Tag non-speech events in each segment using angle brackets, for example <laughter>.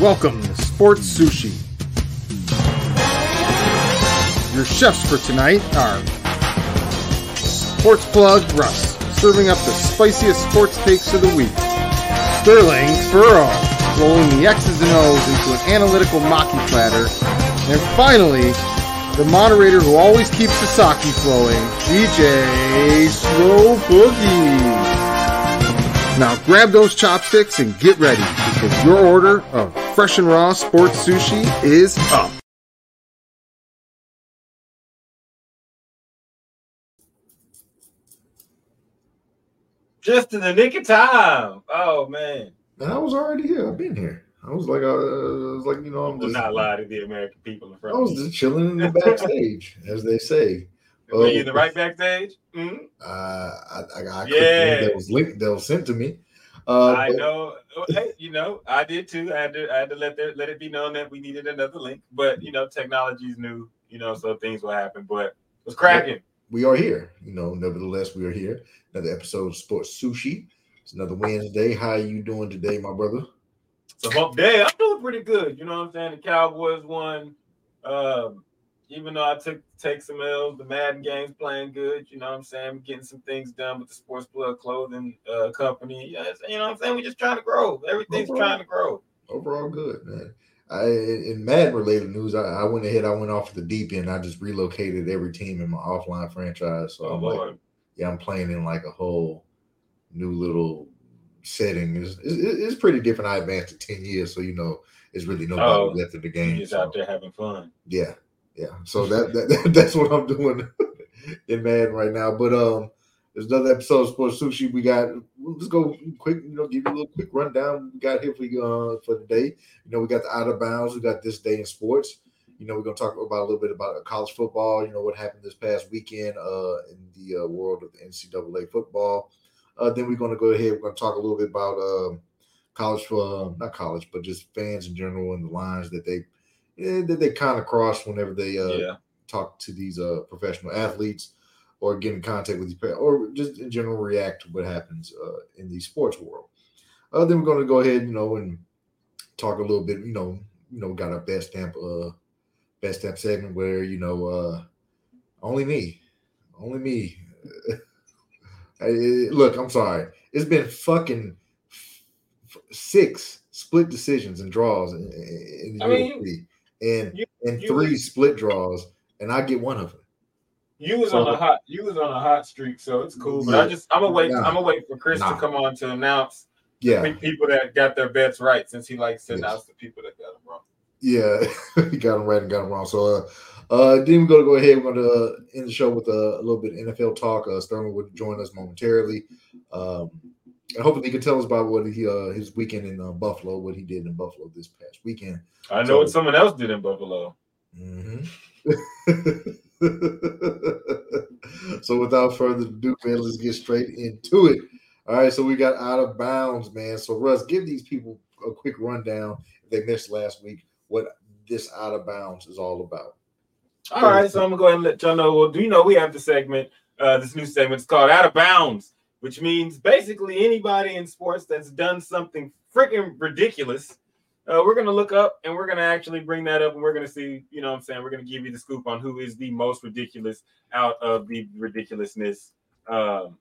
Welcome to Sports Sushi. Your chefs for tonight are Sports Plug Russ, serving up the spiciest sports takes of the week. Sterling Furrow, rolling the X's and O's into an analytical maki platter. And finally, the moderator who always keeps the sake flowing, DJ Slow Boogie. Now grab those chopsticks and get ready because your order of fresh and raw sports sushi is up. Just in the nick of time. Oh man. I was already here. I've been here. I was like, uh, I was like, you know, I'm just, not lying to the American people in I front of was just chilling in the backstage, <laughs> as they say. Were you Uh, in the right backstage? Mhm. Uh, I, I, I Yeah. that was linked, that was sent to me. Uh, I but- know. Oh, Hey, you know, I did too. I had to, I had to let there, let it be known that we needed another link. But you know, technology is new. You know, so things will happen. But it's cracking. we are here. You know, nevertheless, we are here. Another episode of Sports Sushi. It's another Wednesday. How are you doing today, my brother? A hump day. I'm doing pretty good. You know what I'm saying? The Cowboys won. Um, even though I took take some L's, the Madden game's playing good. You know what I'm saying? Getting some things done with the Sports Plug Clothing uh, Company. Yes, you know what I'm saying? We're just trying to grow. Everything's Overall. trying to grow. Overall, good, man. I in Mad related news, I, I went ahead. I went off the deep end. I just relocated every team in my offline franchise. So Oh I'm like, yeah, I'm playing in like a whole new little setting. is it's, it's pretty different. I advanced to ten years, so you know, it's really nobody Oh, left in the game. just so- out there having fun. Yeah, yeah. So that, that <laughs> that's what I'm doing <laughs> in Madden right now. But um, there's another episode of Sports Sushi. We got. Let's go quick. You know, give you a little quick rundown. We got here for you uh, for the day. You know, we got the out of bounds. We got this day in sports. You know, we're gonna talk about a little bit about college football. You know what happened this past weekend uh, in the uh, world of the NCAA football. Uh, then we're gonna go ahead. We're gonna talk a little bit about um, college, uh, not college, but just fans in general and the lines that they eh, that they kind of cross whenever they uh, yeah. talk to these uh, professional athletes or get in contact with these or just in general react to what happens uh, in the sports world. Uh, then we're going to go ahead, you know, and talk a little bit. You know, you know, got our best stamp, uh, best stamp segment where you know, uh, only me, only me. <laughs> I- look, I'm sorry. It's been fucking f- six split decisions and draws in, in the I mean, UFC, and you- and you- three split draws, and I get one of them. You was So- on a hot you was on a hot streak, so it's cool. But I just I'm gonna wait. Nah. I'm gonna wait for Chris Nah. to come on to announce Yeah, the people that got their bets right, since he likes to Yes. announce the people that got them wrong. yeah, <laughs> he got them right and got them wrong. So, uh, uh, then we're gonna go ahead. We're gonna uh, end the show with uh, a little bit of NFL talk. Uh, Sterling would join us momentarily, um, and hopefully he can tell us about what he uh, his weekend in uh, Buffalo, what he did in Buffalo this past weekend. I know So- what someone else did in Buffalo. Mhm. <laughs> so without further ado, man, let's get straight into it. All right, so we got out of bounds, man. So Russ, give these people a quick rundown if they missed last week what this out of bounds is all about. All right, so I'm gonna go ahead and let y'all know. Well, do you know we have the segment? Uh, this new segment is called Out of Bounds, which means basically anybody in sports that's done something freaking ridiculous. Uh, we're gonna look up and we're gonna actually bring that up and we're gonna see. You know, what I'm saying we're gonna give you the scoop on who is the most ridiculous out of the ridiculousness. Um,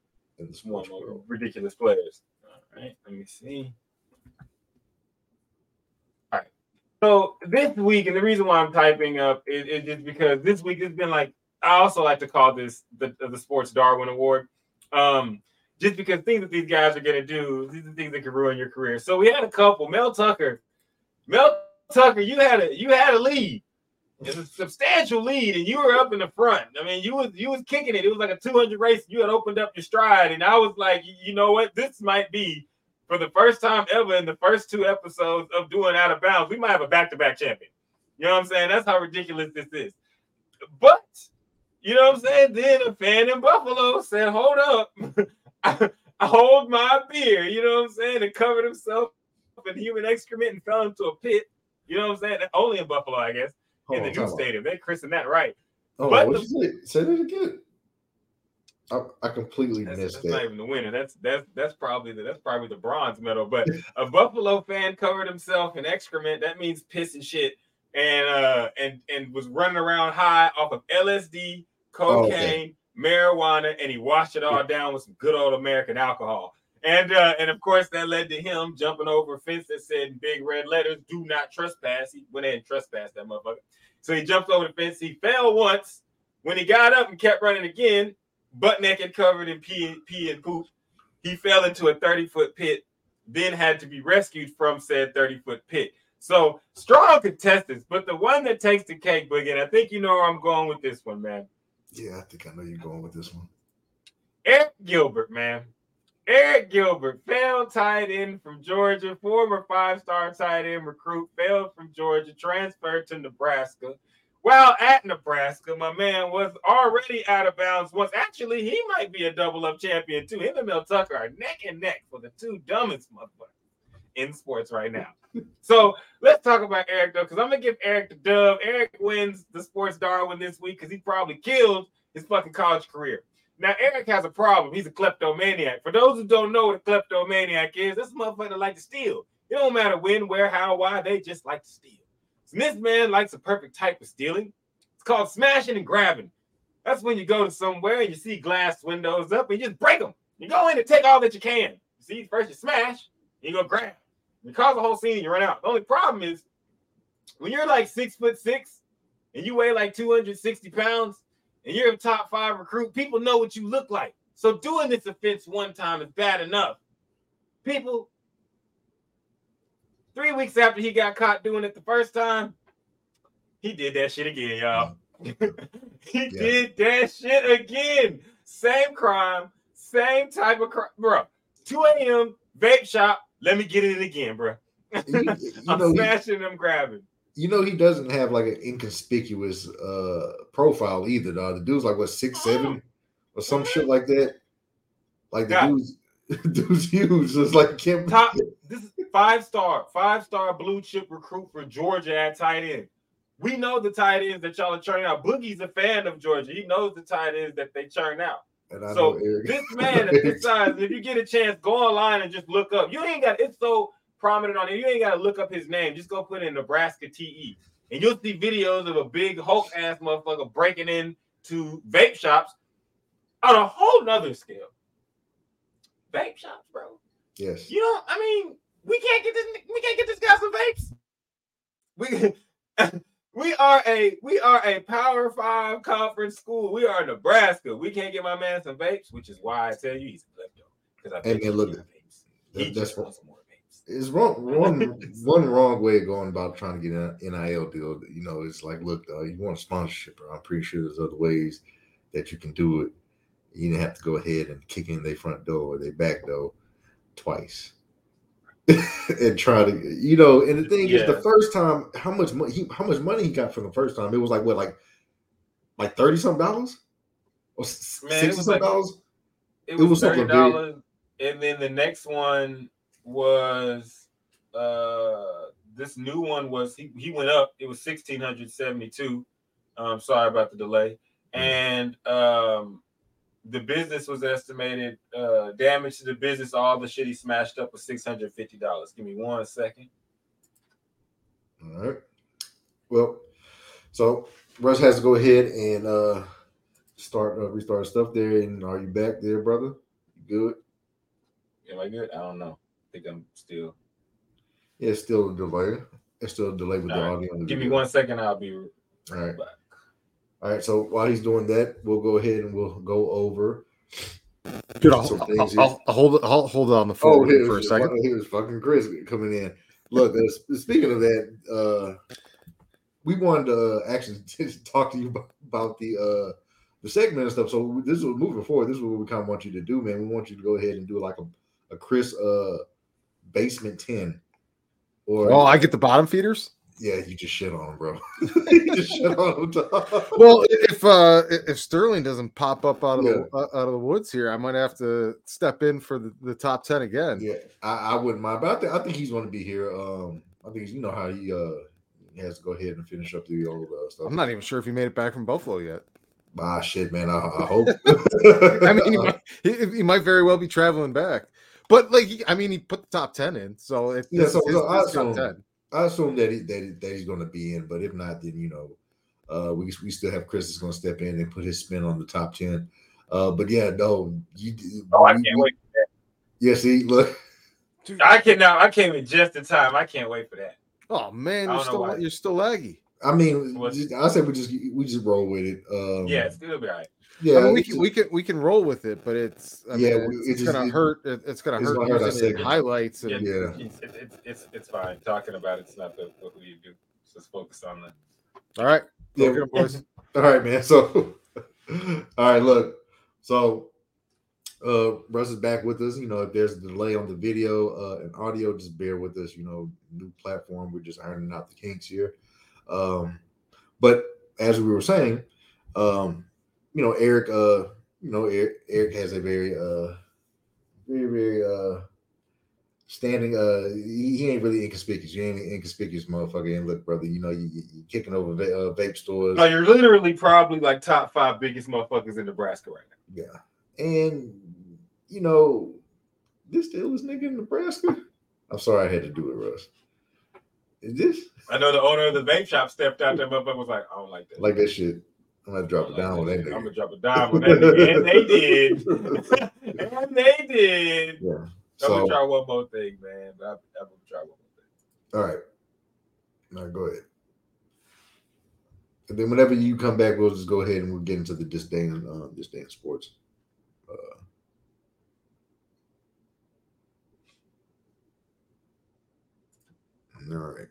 one ridiculous players. All right, let me see. All right. So this week, and the reason why I'm typing up is, is just because this week has been like I also like to call this the, the Sports Darwin Award. Um, just because things that these guys are gonna do, these are things that can ruin your career. So we had a couple. Mel Tucker, Mel Tucker, you had a you had a lead. It's a substantial lead, and you were up in the front. I mean, you was you was kicking it. It was like a 200 race. You had opened up your stride, and I was like, you know what? This might be for the first time ever in the first two episodes of doing out of bounds. We might have a back-to-back champion. You know what I'm saying? That's how ridiculous this is. But you know what I'm saying? Then a fan in Buffalo said, "Hold up, I, <laughs> I hold my beer." You know what I'm saying? And covered himself in human excrement and fell into a pit. You know what I'm saying? Only in Buffalo, I guess in the new stadium. They christened that right. Hold But the-? Say that again. I, I completely That's, missed that's not even the winner. That's that's that's probably the that's probably the bronze medal. But a Buffalo fan covered himself in excrement. That means piss and shit, and uh and and was running around high off of LSD, Oh, cocaine, okay. marijuana, and he washed it all down with some good old American alcohol. And uh and of course that led to him jumping over a fence that said in big red letters, "Do not trespass." He went ahead and trespassed that motherfucker. So he jumped over the fence. He fell once. When he got up and kept running again, butt naked, covered in pee, pee and poop, he fell into a 30 foot pit, then had to be rescued from said 30 foot pit. So strong contestants, but the one that takes the cake, Boogie, and I think you know where I'm going with this one, man. Yeah, I think I know you're going with this one. Arik Gilbert, man. Arik Gilbert, failed tight end from Georgia, former five star tight end recruit, failed from Georgia, transferred to Nebraska. While at Nebraska, my man was already out of bounds once. Actually, he might be a double up champion too. Him and Mel Tucker are neck and neck for the two dumbest motherfuckers in sports right now. <laughs> So let's talk about Arik though, because I'm gonna give Arik the dub. Arik wins the sports Darwin this week because he probably killed his fucking college career. Now, Eric has a problem. He's a kleptomaniac. For those who don't know what a kleptomaniac is, this motherfucker like to steal. It don't matter when, where, how, why, they just like to steal. This man likes a perfect type of stealing. It's called smashing and grabbing. That's when you go to somewhere and you see glass windows up and you just break them. You go in and take all that you can. You see, first you smash, you go grab. You cause the whole scene you run out. The only problem is when you're like six foot six and you weigh like 260 pounds, and you're a top five recruit, people know what you look like. So doing this offense one time is bad enough. People, three weeks after he got caught doing it the first time, he did that shit again, y'all. <laughs> he Yeah. did that shit again. Same crime, same type of crime, bro. 2 a.m. vape shop. Let me get it again, bro. You, <laughs> you I'm know, he, smashing them, grabbing. you know, he doesn't have like an inconspicuous uh profile either. Dog. The dude's like what six seven or some shit like that. Like the dude's <laughs> dude's huge. It's like can't top five star, five star blue chip recruit for Georgia at tight end. We know the tight ends that y'all are churning out. Boogie's a fan of Georgia. He knows the tight ends that they churn out. And I So this man at this size, if you get a chance, go online and just look up. You ain't got it's so prominent on it. You ain't got to look up his name. Just go put in Nebraska TE, and you'll see videos of a big Hulk ass motherfucker breaking into vape shops on a whole nother scale. Vape shops, bro. yes. You know, I mean, we can't get this. We can't get this guy some vapes. We <laughs> we are a we are a Power Five conference school. We are Nebraska. We can't get my man some vapes, which is why I tell you he's a klepto. Because I Hey, man, look, he vapes. that- He that's just what- wants more vapes. It's wrong. One one wrong way of going about trying to get an NIL deal. You know, it's like, look, uh, you want a sponsorship. I'm pretty sure there's other ways that you can do it. You didn't have to go ahead and kick in their front door or their back door twice. <laughs> and try to, you know, and the thing is, the first time, how much money? He, how much money he got from the first time? It was like what, like, like thirty something dollars, or s- Man, sixty was something like- dollars? It It was, was thirty something big. dollars, and then the next one was uh this new one was he, he went up. It was sixteen hundred seventy two. Um, sorry about the delay, and um, the business was estimated uh damage to the business. All the shit he smashed up was six hundred fifty dollars. Give me one second. All right. Well, so Russ has to go ahead and uh start uh, restart stuff there. And are you back there, brother? Good? Am I good? I don't know. I think I'm still. Yeah, it's still a delay. It's still a delay with the All right. audio. the Give me one second. I'll be. All right. back. All right. So while he's doing that, we'll go ahead and we'll go over. Dude, I'll, I'll. I'll, I'll hold it. I'll hold on the Oh, phone here's, for a second. here's fucking Chris coming in. Look, uh, speaking of that, uh we wanted to uh, actually <laughs> talk to you about, about the uh the segment and stuff. So this is what moving forward. This is what we kind of want you to do, man. We want you to go ahead and do like a, a Chris uh basement ten. Or Oh, I get the bottom feeders. Yeah, you just shit on him, bro. <laughs> <laughs> you just shit on him. dog. Well, if uh if Sterling doesn't pop up out of Yeah. the uh, out of the woods here, I might have to step in for the, the top ten again. Yeah, I, I wouldn't mind, but I think I think he's going to be here. Um, I think you know how he uh he has to go ahead and finish up the old uh, stuff. I'm not even sure if he made it back from Buffalo yet. Ah, shit, man. I, I hope. <laughs> I mean, he might, he, he might very well be traveling back. But like, he- I mean, he put the top ten in, so it's Yeah, so- his, so I his top ten. I assume that he, that, he, that he's going to be in, but if not, then you know, uh, we we still have Chris is going to step in and put his spin on the top ten. Uh, but yeah, no, you. Oh, I we- can't we- wait. Yeah, see, look, I can now. I came in just in time. I can't wait for that. Oh man, you're still why. you're still laggy. I mean, just, I say we just we just roll with it. Um, Yeah, it's it'll be all right. Yeah, I mean, we can we can we can roll with it, but it's I Yeah, mean, we- it's, it's gonna it- hurt. It, it's gonna it's hurt gonna hurt it highlights. Yeah, And, Yeah. It's, it's, it's, it's, it's fine. Talking about it's not the what we do. Just focus on that. All right, Yeah, Look it up, boys. <laughs> All right, man. So, <laughs> all right, look. So, uh, Russ is back with us. You know, if there's a delay on the video uh, and audio, just bear with us. You know, new platform. We're just ironing out the kinks here. Um, but as we were saying, um, you know, Arik. Uh, you know, Arik, Arik has a very, uh, very, very uh standing uh he, he ain't really inconspicuous. You ain't an inconspicuous motherfucker. And look brother you know you, you kicking over va- uh, vape stores. No, you're literally probably like top five biggest motherfuckers in Nebraska right now. yeah. And you know this still is nigga in nebraska? I'm sorry i had to do it russ. Is this? I know the owner of the vape shop stepped out there, motherfucker was like, I don't like that. like that shit i'm gonna drop a dime on that I'm gonna drop a dime on that nigga. And they did. <laughs> and they did. yeah I'm gonna try one more thing, man. But I'm, I'm gonna try one more thing. all right now go ahead and then whenever you come back we'll just go ahead and we'll get into the disdain uh, disdain sports uh, All right.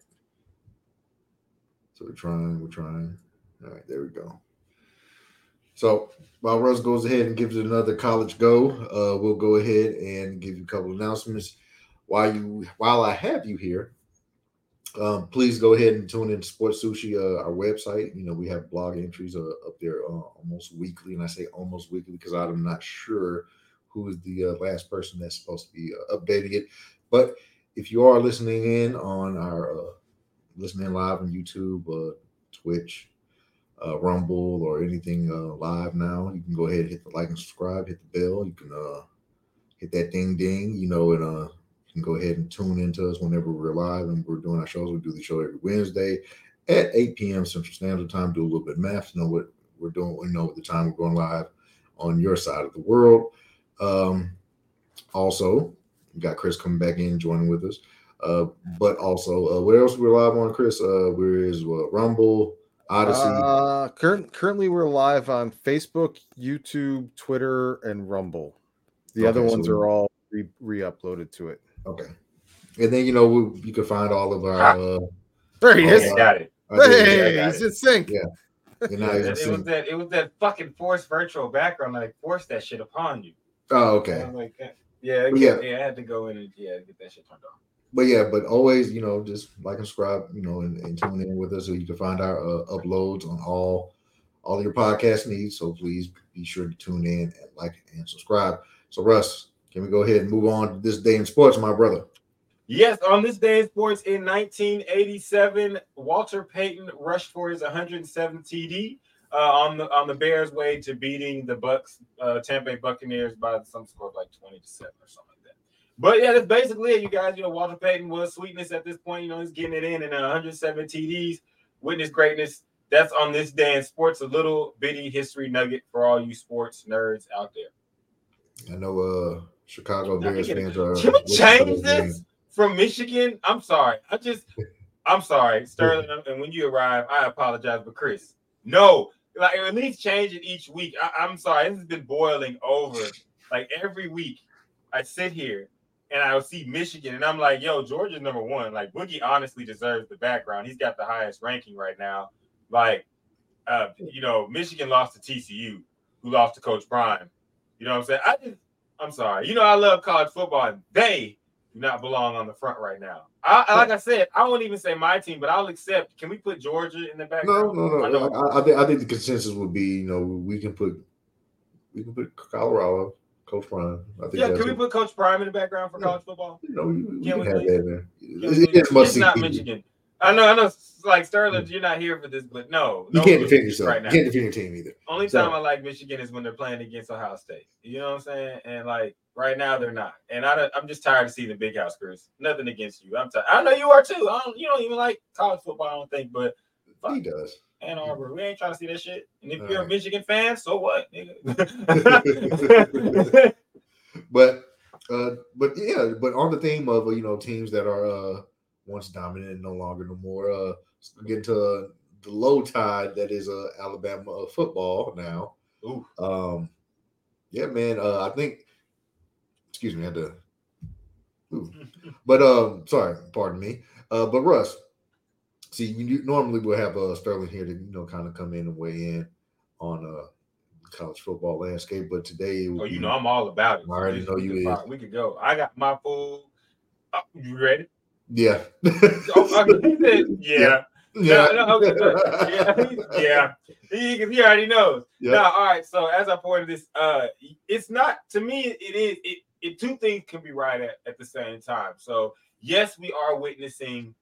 So we're trying, we're trying. All right, there we go. So while Russ goes ahead and gives it another college go, uh, we'll go ahead and give you a couple announcements. While you while I have you here, um, please go ahead and tune in to Sports Sushi, uh, our website. You know, we have blog entries uh, up there uh, almost weekly, and I say almost weekly because I'm not sure who is the uh, last person that's supposed to be uh, updating it. But if you are listening in on our uh, listening live on YouTube, Twitch, uh, Rumble, or anything uh, live now, you can go ahead and hit the like and subscribe, hit the bell. You can uh, hit that ding ding, you know, and uh, you can go ahead and tune into us whenever we're live and we're doing our shows. We do the show every Wednesday at 8 p.m. Central Standard Time. Do a little bit of math to know what we're doing. We know what the time we're going live on your side of the world. Um, also, we got Chris coming back in, joining with us. Uh, but also, uh, where else we're live on, Chris? Uh, where is uh, Rumble, Odysee? Uh, current, currently, we're live on Facebook, YouTube, Twitter, and Rumble. The other Okay, ones so- are all re- re-uploaded to it. okay, and then you know we, you can find all of our. Uh, There he is. Got it. our Hey, got he's it. in sync. Yeah. <laughs> and now It, it was that it was that fucking forced virtual background that like forced that shit upon you. Oh, okay. I'm like, yeah, Yeah. yeah, yeah, I had to go in and yeah, get that shit turned on. But yeah, but always, you know, just like and subscribe, you know, and, and tune in with us so you can find our uh, uploads on all all your podcast needs. So please be sure to tune in and like and subscribe. So Russ, can we go ahead and move on to this day in sports, my brother? Yes, on this day in sports in 1987, Walter Payton rushed for his 107th TD uh, on the on the Bears' way to beating the Bucks, uh, Tampa Bay Buccaneers by some score of like 20 to seven or something. But yeah, that's basically it, you guys. You know, Walter Payton was sweetness at this point. You know, he's getting it in and 107 TDs, witness greatness. That's on this day in sports. A little bitty history nugget for all you sports nerds out there. I know uh Chicago Bears fans are Can we change this this from Michigan? I'm sorry. I just, I'm sorry, <laughs> Sterling. And when you arrive, I apologize, but Chris, no, like at least change it each week. I, I'm sorry. This has been boiling over. Like every week, I sit here and I will see Michigan, and I'm like, yo, Georgia's number one. Like Boogie honestly deserves the background. He's got the highest ranking right now. Like, uh, you know, Michigan lost to TCU, who lost to Coach Prime. You know what I'm saying? I just, I'm sorry. You know, I love college football, and they do not belong on the front right now. I, I- like I said, I won't even say my team, but I'll accept. Can we put Georgia in the No, background? no, I no. know. I, I, think I think the consensus would be, you know, we can put we can put Colorado, Coach Prime. I think Yeah, can we it. put Coach Prime in the background for Yeah. college football? you know, we, we Can we have please? that there. Can It- we it is must It's not. Michigan. I know, I know. Like Sterling, you're not here for this, but no, You no can't defend yourself. right now. you can't defend your team either. Only So- time I like Michigan is when they're playing against Ohio State. You know what I'm saying? And like right now they're not. And I don't, I'm just tired of seeing the big house, Chris. Nothing against you. I'm tired. I know you are too. I don't, you don't even like college football. I don't think, but. He does. Ann Arbor, we ain't trying to see that shit. And if All you're a. Michigan fan, so what, nigga? <laughs> <laughs> But uh, but yeah, but on the theme of uh, you know teams that are uh once dominant and no longer no more, uh, get to uh, the low tide that is uh Alabama uh, football now. Ooh. Um, yeah, man. Uh, I think. Excuse me, I had to. Ooh. <laughs> But um, sorry, pardon me. Uh, but Russ, see, you normally we'll have uh Sterling here to you know kind of come in and weigh in on uh college football landscape, but today Oh, you know I'm all about it. I already We- know you is. We could go. I got my food. Oh, you ready? yeah, Oh, okay. <laughs> Said, yeah. yeah, No, no, okay, good. yeah, <laughs> he- yeah. He, he already knows. Yeah. No, all right. So as I pointed this, uh, it's not to me. It is. It, it two things can be right at, at the same time. So yes, we are witnessing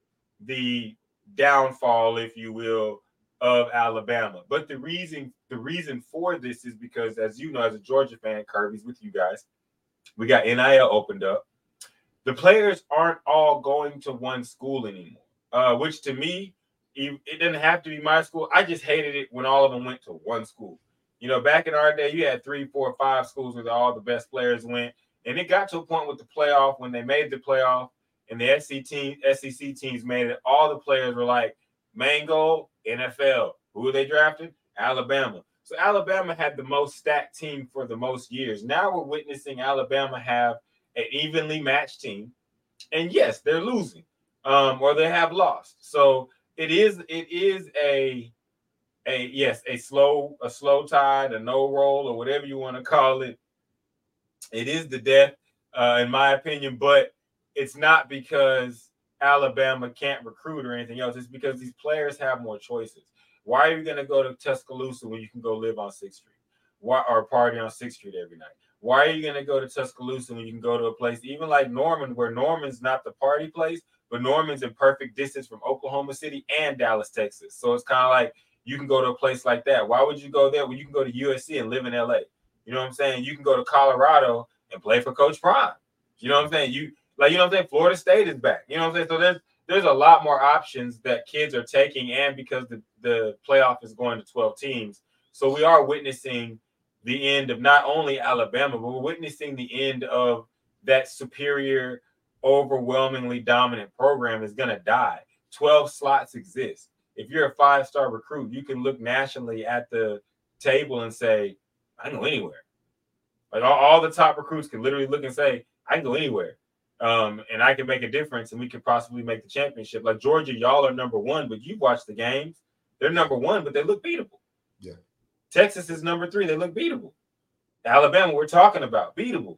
the downfall, if you will, of Alabama. But the reason the reason for this is because, as you know, as a Georgia fan, Kirby's with you guys. We got NIL opened up. The players aren't all going to one school anymore, uh, which to me it didn't have to be my school. I just hated it when all of them went to one school. You know, back in our day, you had three, four, five schools where all the best players went, and it got to a point with the playoff when they made the playoff and the SEC team, SEC teams made it. All the players were like Mango, NFL. Who they drafted? Alabama. So Alabama had the most stacked team for the most years. Now we're witnessing Alabama have an evenly matched team, and yes, they're losing, um, or they have lost. So it is it is a a yes a slow a slow tide a no roll or whatever you want to call it it is the death uh in my opinion but it's not because alabama can't recruit or anything else it's because these players have more choices why are you going to go to tuscaloosa when you can go live on sixth street why or party on sixth street every night why are you going to go to tuscaloosa when you can go to a place even like norman where norman's not the party place but Norman's in perfect distance from Oklahoma City and Dallas, Texas. So it's kind of like you can go to a place like that. Why would you go there when you can go to USC and live in LA? You know what I'm saying? You can go to Colorado and play for Coach Prime. You know what I'm saying? You like you know what I'm saying? Florida State is back. You know what I'm saying? So there's there's a lot more options that kids are taking, and because the, the playoff is going to 12 teams. So we are witnessing the end of not only Alabama, but we're witnessing the end of that superior overwhelmingly dominant program is going to die. 12 slots exist. If you're a five star recruit, you can look nationally at the table and say, I can go anywhere. Like all, all the top recruits can literally look and say, I can go anywhere. Um, and I can make a difference and we could possibly make the championship. Like Georgia, y'all are number one, but you've watched the games. They're number one, but they look beatable. Yeah. Texas is number three. They look beatable. Alabama, we're talking about beatable.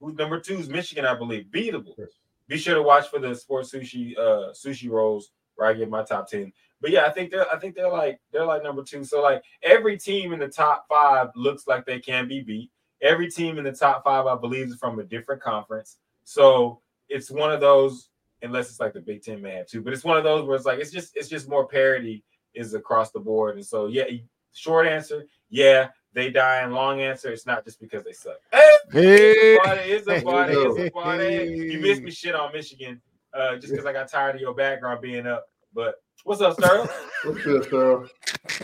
Who's number two is Michigan, I believe. Beatable. Yes. Be sure to watch for the sports sushi uh sushi rolls where I get my top 10. But yeah, I think they're I think they're like they're like number two. So like every team in the top five looks like they can be beat. Every team in the top five, I believe, is from a different conference. So it's one of those, unless it's like the Big Ten may have two, but it's one of those where it's like it's just it's just more parity is across the board. And so yeah, short answer, yeah, they die. And long answer, it's not just because they suck. Hey, Hey, it's a it's a. Hey. You missed me shit on Michigan, uh, just because I got tired of your background being up. But what's up, Sterling? <laughs> What's up, sir?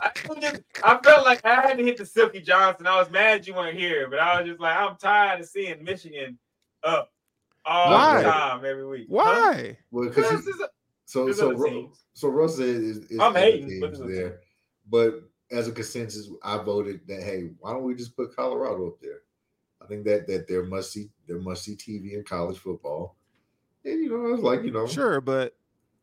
I, just, I felt like I had to hit the Silky Johnson. I was mad you weren't here, but I was just like, I'm tired of seeing Michigan up all Why? the time every week. Huh? Why? Well, because Because it's so so other Ru- teams. so Russ said is, is I'm hating, but teams there's other there, but as a consensus, I voted that hey, why don't we just put Colorado up there? I think that that there must see there must see TV in college football, and you know I was like you know Sure, but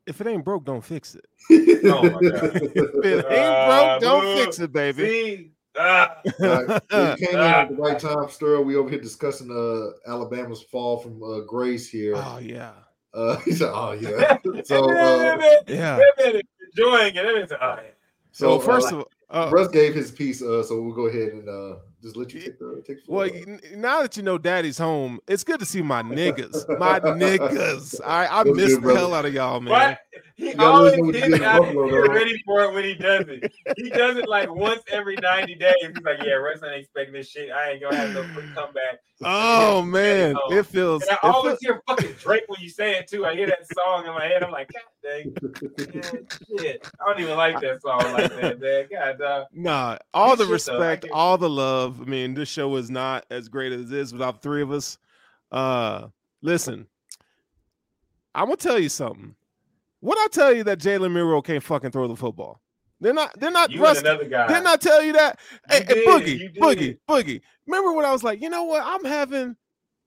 if it ain't broke, don't fix it. <laughs> Oh my God. If it ain't Ah, broke, don't boo. fix it, baby. See? Ah. Like, <laughs> we came in at the right time, Stir. We over here discussing uh Alabama's fall from uh, grace here. oh yeah, Uh, <laughs> he said, "Oh yeah." <laughs> So, uh, then, then, yeah. enjoying it. And then it's, oh, yeah. so So first uh, of all, uh, Russ gave his piece, uh, so we'll go ahead and uh, just let you take the take. the Well, floor. now that you know Daddy's home, it's good to see my niggas, my niggas. I I That's miss good, the brother. hell out of y'all, man. But he always listen when gets out Buffalo, here ready for it when he does it. He does it like once every 90 days. He's like, yeah, wrestling ain't expecting this shit. I ain't gonna have no quick comeback. Oh man, home. it feels. And I It always feels hear fucking Drake when you say it too. I hear that song in my head. I'm like, God dang, man, shit. I don't even like that song like that, <laughs> man. God, dog. nah. All the Good though. Respect, all the love. I mean, this show is not as great as it is without three of us. Uh, listen, I'm gonna tell you something. What I tell you that Jalen Milroe can't fucking throw the football? They're not. They're not You rusty. another guy. Didn't I tell you that? You Hey, did, Boogie, Boogie. Boogie. Remember when I was like, you know what? I'm having,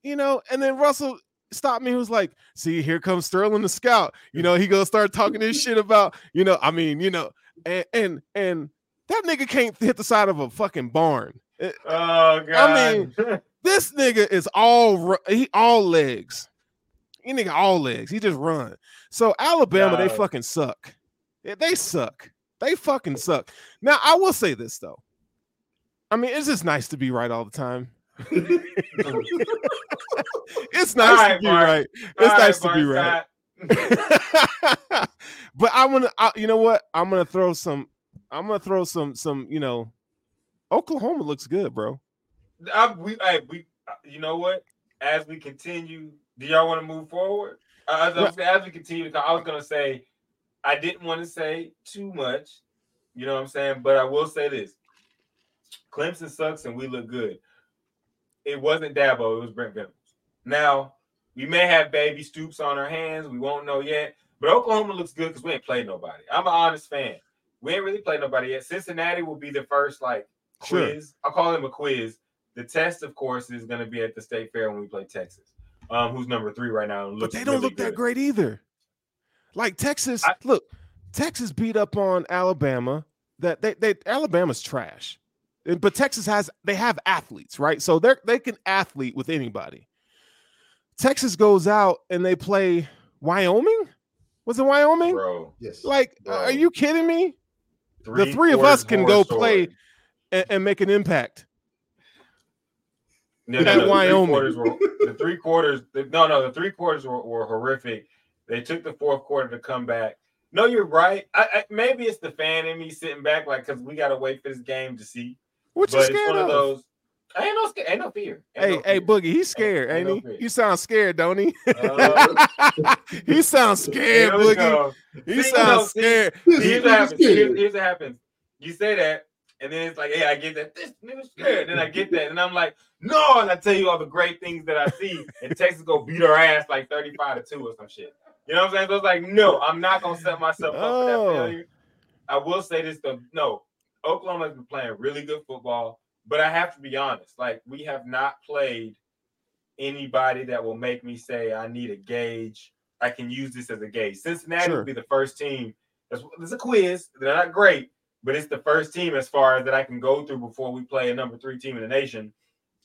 you know, and then Russell stopped me. He was like, see, here comes Sterling the scout. You know, he gonna start talking this shit about, you know, I mean, you know, and and and that nigga can't hit the side of a fucking barn. Eh, Oh God. I mean, <laughs> This nigga is all he all legs. He nigga all legs. He just run. So Alabama, they fucking suck. They suck. They fucking suck. Now I will say this though. I mean, it's just nice to be right all the time. <laughs> It's nice All to be Mark. right. It's All right, nice to be right. But I'm gonna, I, you know what? I'm gonna throw some. I'm gonna throw some, some. You know, Oklahoma looks good, bro. I, we, I, we, uh, you know what? As we continue, do y'all want to move forward? As, was- as we continue, I was gonna say, I didn't want to say too much, you know what I'm saying, but I will say this: Clemson sucks and we look good. It wasn't Dabo; it was Brent Venables. Now we may have baby Stoops on our hands; we won't know yet. But Oklahoma looks good because we ain't played nobody. I'm an honest fan. We ain't really played nobody yet. Cincinnati will be the first like Sure. quiz. I'll call them a quiz. The test, of course, is going to be at the state fair when we play Texas, um, who's number three right now. But they don't really look that great either. Like Texas, I- look, Texas beat up on Alabama. That they, they Alabama's trash, but Texas has they have athletes, right? So they are they can athlete with anybody. Texas goes out and they play Wyoming. Was it Wyoming? bro. yes. Like, Bro. are you kidding me? Three three of us can horror go play. And, and make an impact. No, no, no, the three quarters were the three quarters. The, no, no, the three quarters were, were horrific. They took the fourth quarter to come back. No, you're right. I, I, maybe it's the fan in me sitting back, like, because we got to wait for this game to see. What you but scared one of? those. Ain't no, sca- ain't no fear. Ain't Hey, no hey. Boogie, he's scared, Ain't no ain't he? fear. You sound scared, don't he? <laughs> Uh, <laughs> he sounds scared, Boogie. go. He See, sounds no, see, scared. This Here's what happens. scared. Here's, here's what happens. You say that, and then it's like, hey, I get that. This nigga's scared. Then I get that, and I'm like, no, and I tell you all the great things that I see, and Texas go beat our ass like 35 to 2 or some shit. You know what I'm saying? So it's like, no, I'm not gonna set myself up for Oh. that failure. I will say this though, no, Oklahoma has been playing really good football, but I have to be honest, like we have not played anybody that will make me say I need a gauge. I can use this as a gauge. Cincinnati Sure. will be the first team. That's it's a quiz. They're not great, but it's the first team as far as that I can go through before we play a number three team in the nation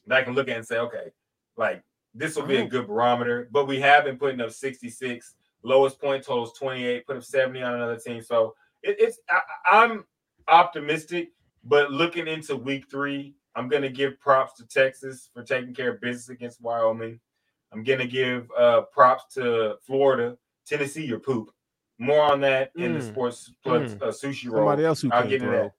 that I can look at and say, okay, like this will be a good barometer. But we have been putting up 66, lowest point totals 28, put up 70 on another team. So it, it's I, I'm optimistic, but looking into week three, I'm gonna give props to Texas for taking care of business against Wyoming. I'm gonna give uh, props to Florida, Tennessee, your poop. More on that in the Mm. sports plus Mm. uh, sushi roll. Somebody else who I'll can get into throw. that.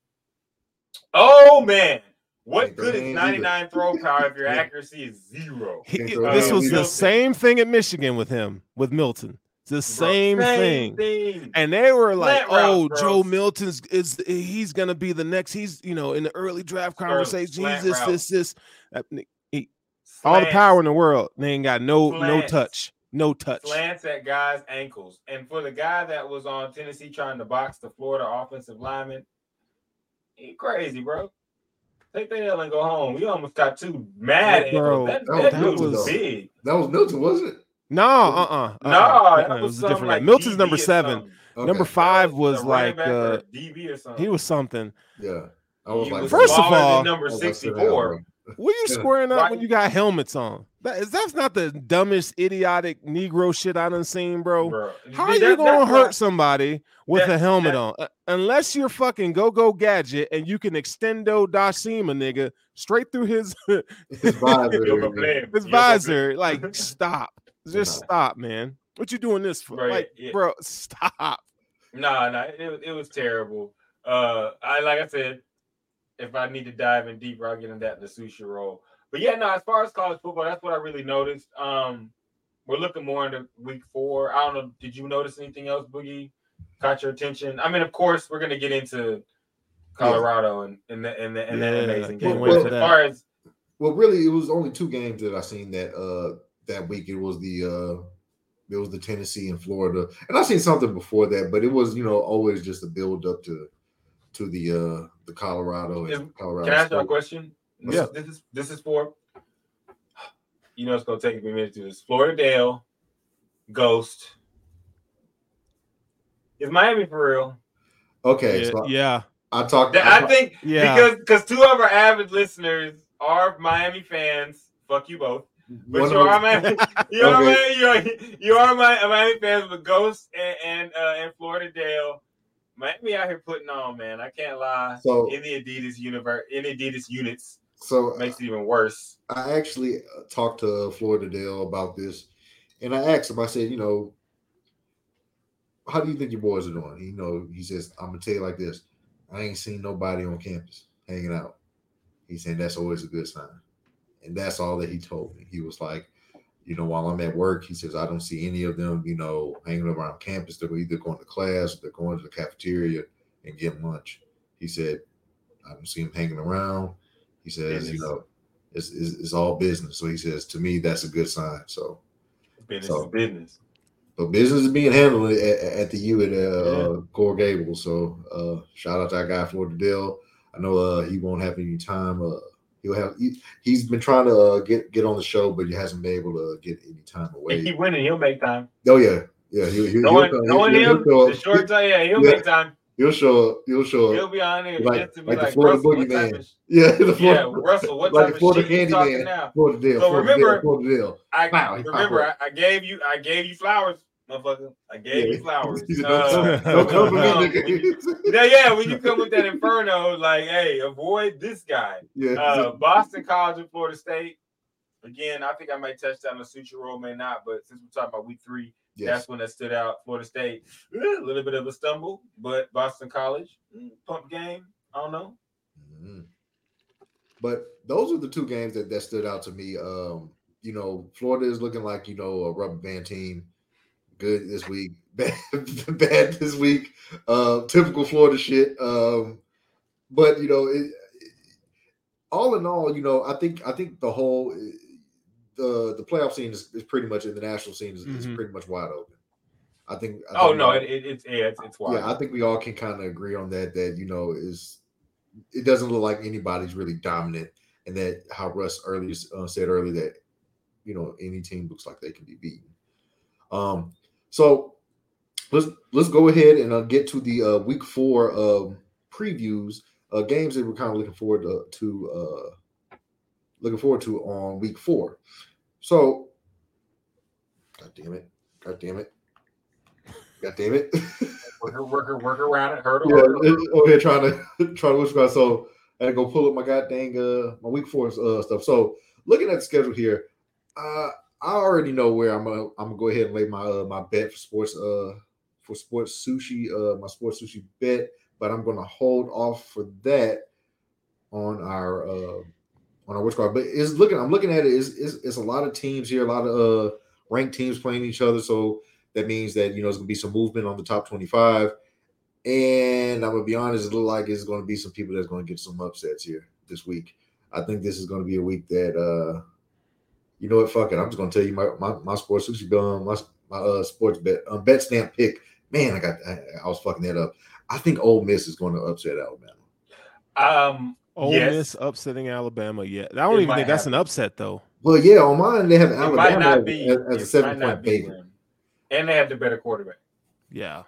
Oh man, what Ain't good is ain't 99 throw power if your <laughs> accuracy is zero? He- Can't it- throw this was either. the same thing at Michigan with him, with Milton. It's the Bro, same, thing. thing. And they were like, Slant "Oh, bro. Joe Milton's is he's gonna be the next. He's you know in the early draft Early conversation. He's this, route. this, this. He- all the power in the world. They ain't got no no touch, no touch. slants at guys' ankles. And for the guy that was on Tennessee trying to box the Florida offensive lineman, he crazy, bro. Take the L and go home. We almost got too mad Bro, ankles. That, that that, was dude was Milton, big. That was Milton, wasn't it? No, uh, uh No, that it was, was a some different. like guy. Milton's DB number seven. Okay. Number five a was like uh, DB or something. he was something. Yeah. I was He like, was First of all- number I was like, 64. What are you <laughs> squaring up Right. when you got helmets on? That is that's not the dumbest idiotic Negro shit I done seen, bro. Bro. How That- are you that's gonna why- hurt somebody with that- a helmet that- on? Uh, unless you're fucking go go gadget and you can extendo Dashima nigga straight through his <laughs> His visor. Yo, but man, his visor. Like, <laughs> stop. Just Nah. stop, man. What you doing this for? Bro, like, yeah. bro, stop. Nah, nah, it, was- it was terrible. Uh, I like I said, if I need to dive in deeper, I'll get into that in the sushi roll. But yeah, no, as far as college football, that's what I really noticed. Um, we're looking more into week four. I don't know. Did you notice anything else, Boogie? Caught your attention? I mean, of course, we're gonna get into Colorado and and the and the, and Yeah, that amazing game. wait But for as far as Well, really, it was only two games that I seen that uh that week. It was the uh it was the Tennessee and Florida, and I seen something before that, but it was you know always just a build up to to the uh the Colorado and Colorado. Can I ask you a question? This, Yeah. This is this is for you know it's gonna take me a minute to do this. Florida Dale, Ghost. Is Miami for real? Okay, Yeah, so yeah, I talked. I I think yeah. because because two of our avid listeners are Miami fans. Fuck you both. But one you of are them- Miami. <laughs> You are Okay. Miami. You are, you are my Miami fans with Ghost and and, uh, and Florida Dale. Miami out here putting on, man. I can't lie. So- in the Adidas universe, in Adidas units, so makes it even worse. I actually uh, talked to Florida Dale about this, and I asked him. I said, you know, how do you think your boys are doing? You know, he says, I'm gonna tell you like this: I ain't seen nobody on campus hanging out. He said that's always a good sign, and that's all that he told me. He was like, you know, while I'm at work, he says I don't see any of them, you know, hanging around campus. They're either going to class, or they're going to the cafeteria and getting lunch. He said, I don't see them hanging around. He says, you know, it's, it's, it's all business. So he says, to me, that's a good sign. So, Business So- is business. but business is being handled at, at the U at uh, Yeah. Coral Gables. So, uh, shout out to that guy, Florida Dale. I know uh, he won't have any time. Uh, he'll have he, he's been trying to uh, get get on the show, but he hasn't been able to get any time He away. keep winning, he'll make time. Oh yeah, yeah. He'll, he'll, Knowing, he'll, knowing he'll, him, he'll, the short time, yeah, he'll Yeah. make time. he'll show up. He'll show He'll be on there Like- just to be like like, the Florida Russell, boogeyman. of, <laughs> Yeah, the Florida, yeah, Russell, what like type the of Florida shit you talking man. now? Florida Dale. So Florida remember- Dale, Florida Dale. I Wow, remember, I, I gave you, I gave you flowers, motherfucker. I gave Yeah. <laughs> you flowers. Uh, don't, come- for me, um, when you- nigga. <laughs> yeah, yeah. When you come with that inferno, like, hey, avoid this guy. yeah. Uh, Boston College and Florida State. Again, I think I might touch down the sushi roll, may not. But since we're talking about week three, yes. that's when that stood out. Florida State, eh, a little bit of a stumble, but Boston College, mm, pump game. I don't know. Mhm. But those are the two games that, that stood out to me. Um, you know, Florida is looking like, you know, a rubber band team. Good this week, <laughs> bad, bad this week. Uh, typical Florida shit. Um, but you know, it, all in all, you know, I think I think the whole the the playoff scene is, is pretty much in the national scene is, is Mhm. pretty much wide open. I think. I Oh think no, all- it, it, it's yeah, it's, it's wild. yeah, I think we all can kind of agree on that. That you know is it doesn't look like anybody's really dominant, and that how Russ earlier uh, said earlier that you know any team looks like they can be beaten. Um, so let's let's go ahead and uh, get to the uh, week four um, previews. Uh, games that we're kind of looking forward to, to uh, looking forward to on week four. So, God damn it! God damn it! God damn it! <laughs> work, work, work around it. Hurdle. yeah, here trying to <laughs> trying to whisper. out. So I had to go pull up my goddamn uh my week four uh, stuff. So looking at the schedule here, uh, I already know where I'm gonna I'm gonna go ahead and lay my uh, my bet for sports uh for sports sushi uh my sports sushi bet, but I'm gonna hold off for that on our uh on our which card. But it's looking I'm looking at it is it's, it's a lot of teams here, a lot of uh ranked teams playing each other. So that means that you know it's gonna be some movement on the top 25. And I'm gonna be honest, it looks like it's gonna be some people that's gonna get some upsets here this week. I think this is gonna be a week that uh you know what, fuck it. I'm just gonna tell you my my, my sports sushi um, my my uh sports bet um bet stamp pick. Man, I got I, I was fucking that up. I think Ole Miss is gonna upset Alabama. Um, Ole Yes. Miss upsetting Alabama. yet. I don't It even might think that's happen. an upset though. Well, yeah, on mine they have it might Alabama not be as- as a seven point be favorite. and they have the better quarterback. Yeah,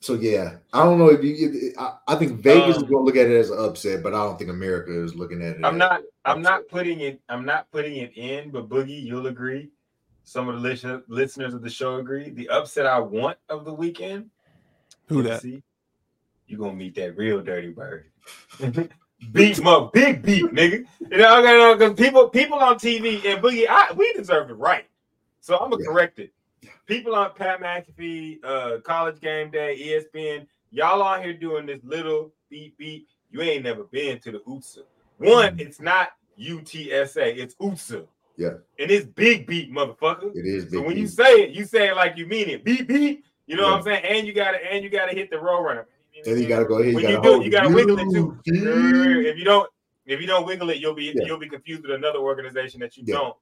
so yeah, I don't know if you. I, I think Vegas is Um, going to look at it as an upset, but I don't think America is looking at it. I'm as not. an I'm not putting it. I'm not putting it in. But Boogie, you'll agree. Some of the listen, listeners of the show agree. The upset I want of the weekend. Who that? Tennessee, you're gonna meet that real dirty bird. <laughs> beat up, big beat, nigga. You know, because people, people on TV and Boogie, I, we deserve it right. So I'm gonna Yeah. correct it. People on Pat McAfee, uh, College Game Day, ESPN, y'all on here doing this little beat beat. You ain't never been to the UTSA. One, it's not UTSA, it's UTSA. Yeah. And it's big beat, motherfucker. It is So when you say it, you say it like you mean it. Beep beep. You know Yeah. what I'm saying? And you gotta and you gotta hit the roll runner. And you got to go ahead. You when you do it, you gotta wiggle it too. If you don't, if you don't wiggle it, you'll be Yeah. you'll be confused with another organization that you Yeah. don't.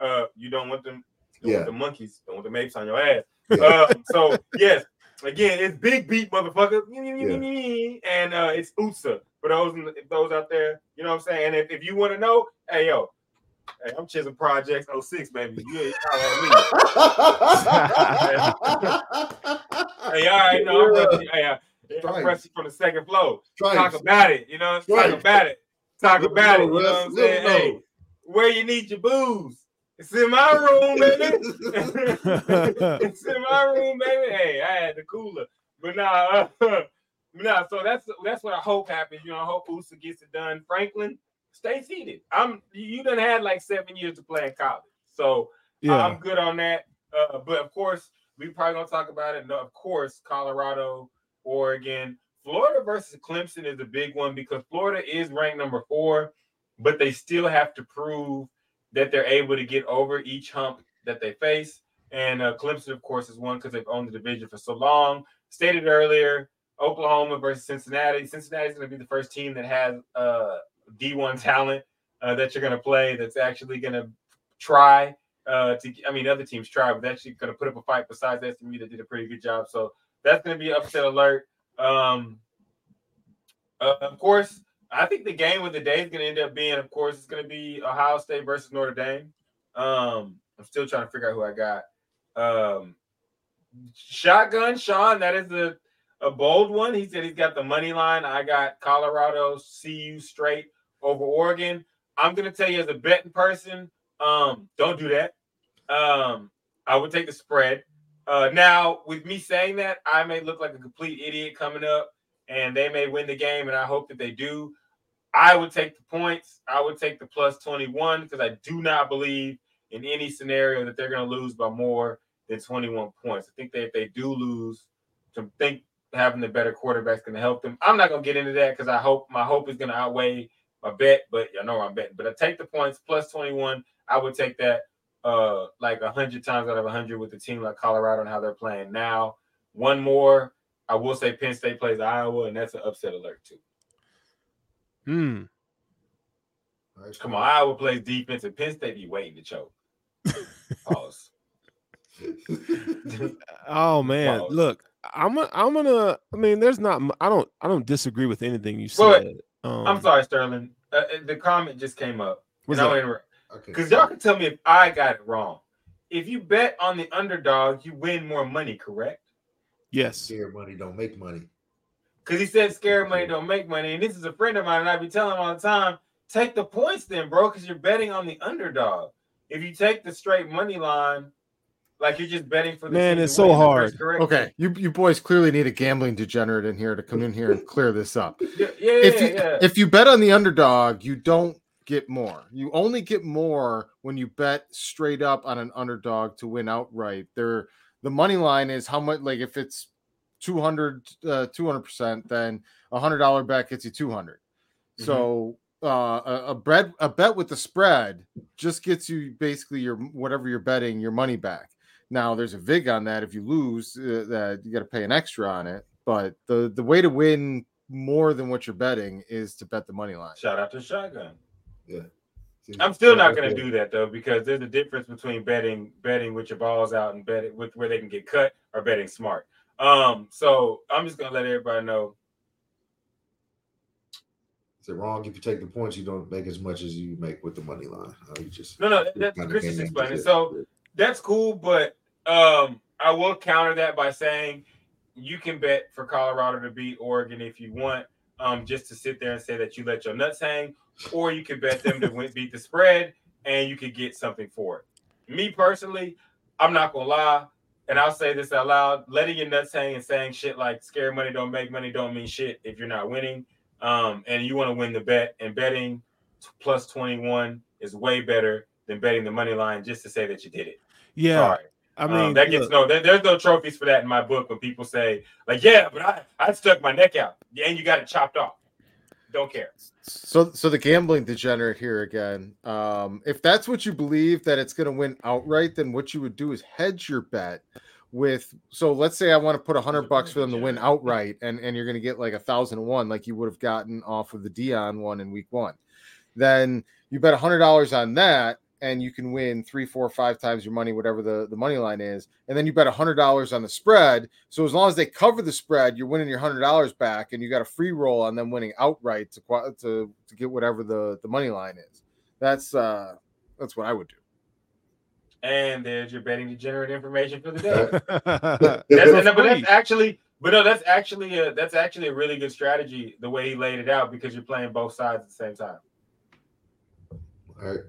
Uh, you don't want them. Don't Yeah. want the monkeys. Don't want the mapes on your ass. Yeah. Um, so yes, again, it's big beat, motherfucker, and uh, it's UTSA for those those out there. You know what I'm saying? And if, if you want to know, hey yo, hey, I'm Chisholm Projects 06, baby. You ain't calling me. <laughs> Hey, all right, no, I'm pressing, hey, I'm pressing from the second floor. Try Talk it. about it, you know. Talk Right. about it. Talk Let me about it. know, You know what I'm saying? know. Hey, where you need your booze? It's in my room, baby. <laughs> it's in my room, baby. Hey, I had the cooler, but nah, uh, <laughs> nah. So that's that's what I hope happens. You know, I hope USA gets it done. Franklin, stay seated. I'm you done had like seven years to play in college, so Yeah. I'm good on that. Uh, but of course, we probably gonna talk about it. No, of course, Colorado, Oregon, Florida versus Clemson is a big one because Florida is ranked number four, but they still have to prove that they're able to get over each hump that they face. And uh, Clemson, of course, is one because they've owned the division for so long. Stated earlier, Oklahoma versus Cincinnati. Cincinnati is going to be the first team that has uh, D1 talent uh, that you're going to play. That's actually going to try uh, to. I mean, other teams try, but actually going to put up a fight. Besides SMU, that did a pretty good job. So that's going to be upset alert. Um, uh, of course, I think the game of the day is going to end up being, of course, it's going to be Ohio State versus Notre Dame. Um, I'm still trying to figure out who I got. Um, shotgun Sean, that is a, a bold one. He said he's got the money line. I got Colorado CU straight over Oregon. I'm going to tell you as a betting person, um, don't do that. Um, I would take the spread. Uh, now, with me saying that, I may look like a complete idiot coming up, and they may win the game, and I hope that they do. I would take the points. I would take the plus 21 because I do not believe in any scenario that they're going to lose by more than 21 points. I think that if they do lose, to think having the better quarterback is going to help them. I'm not going to get into that because I hope my hope is going to outweigh my bet, but y'all know I'm betting. But I take the points plus 21. I would take that uh like a hundred times out of a hundred with a team like Colorado and how they're playing now. One more, I will say Penn State plays Iowa, and that's an upset alert too. Hmm. Come on, Iowa plays defense, and Penn State be waiting to choke. <laughs> Pause. Oh man, Pause. look, I'm gonna, I'm gonna. I mean, there's not. I don't. I don't disagree with anything you Wait, said. Um, I'm sorry, Sterling. Uh, uh, the comment just came up. what's and I'll that? Interrupt. Okay. Because y'all can tell me if I got it wrong. If you bet on the underdog, you win more money, correct? Yes. Scare money don't make money. Because he said scared money don't make money. And this is a friend of mine, and I be telling him all the time, take the points then, bro, because you're betting on the underdog. If you take the straight money line, like you're just betting for the Man, it's so hard. Okay, you you boys clearly need a gambling degenerate in here to come in here and clear this up. Yeah, yeah, If yeah, you yeah. if you bet on the underdog, you don't get more. You only get more when you bet straight up on an underdog to win outright. There the money line is how much like if it's 200 uh 200% then a hundred dollar bet gets you 200 so uh a, a bet a bet with the spread just gets you basically your whatever you're betting your money back now there's a vig on that if you lose uh, that you got to pay an extra on it but the the way to win more than what you're betting is to bet the money line Shout out to Shotgun. Yeah. I'm still not going to do that though because there's a difference between betting betting with your balls out and betting with where they can get cut or betting smart. Um, so I'm just going to let everybody know. Is it wrong if you take the points? You don't make as much as you make with the money line. Uh, you just No, no, that's Chris in explaining. with So it. that's cool, but um, I will counter that by saying you can bet for Colorado to beat Oregon if you want, um, just to sit there and say that you let your nuts hang, or you could bet them to win, beat the spread and you could get something for it. Me personally, I'm not gonna lie, and I'll say this out loud: letting your nuts hang and saying shit like "scare money don't make money" don't mean shit if you're not winning. Um, and you want to win the bet, and betting plus 21 is way better than betting the money line just to say that you did it. Yeah. Sorry. I Um, mean, that gets look, no. There, there's no trophies for that in my book. When people say like, "Yeah, but I I stuck my neck out," and you got it chopped off. Don't care. So, so the gambling degenerate here again. Um, if that's what you believe that it's going to win outright, then what you would do is hedge your bet with. So, let's say I want to put a hundred bucks for them to win outright, and and you're going to get like a thousand and one, like you would have gotten off of the Deion one in week one. Then you bet a hundred dollars on that, and you can win three, four, five times your money, whatever the, the money line is. And then you bet a hundred dollars on the spread. So as long as they cover the spread, you're winning your hundred dollars back, and you got a free roll on them winning outright to to to get whatever the the money line is. That's uh that's what I would do. And there's your betting degenerate information for the day. <laughs> That's That's, no, but that's actually, but no, that's actually a that's actually a really good strategy the way he laid it out because you're playing both sides at the same time. All right.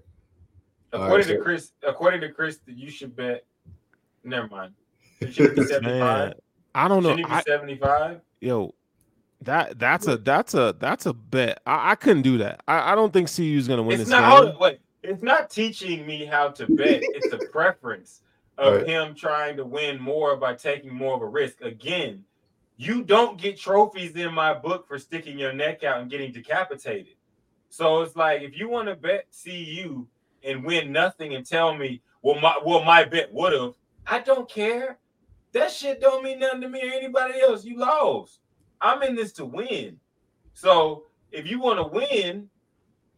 All right, According to so- Chris, according to Chris, that you should bet. Never mind. You should be <laughs> Man, 75. I don't know. Shouldn't be 75? yo, that that's a that's a that's a bet. I, I couldn't do that. I, I don't think CU is gonna win It's this not. game. Wait. It's not teaching me how to bet. it's a <laughs> preference of Right. him trying to win more by taking more of a risk. Again, you don't get trophies in my book for sticking your neck out and getting decapitated. So it's like if you want to bet CU and win nothing and tell me, well, my well, my bet would have. I don't care. That shit don't mean nothing to me or anybody else. You lost. I'm in this to win. So if you want to win,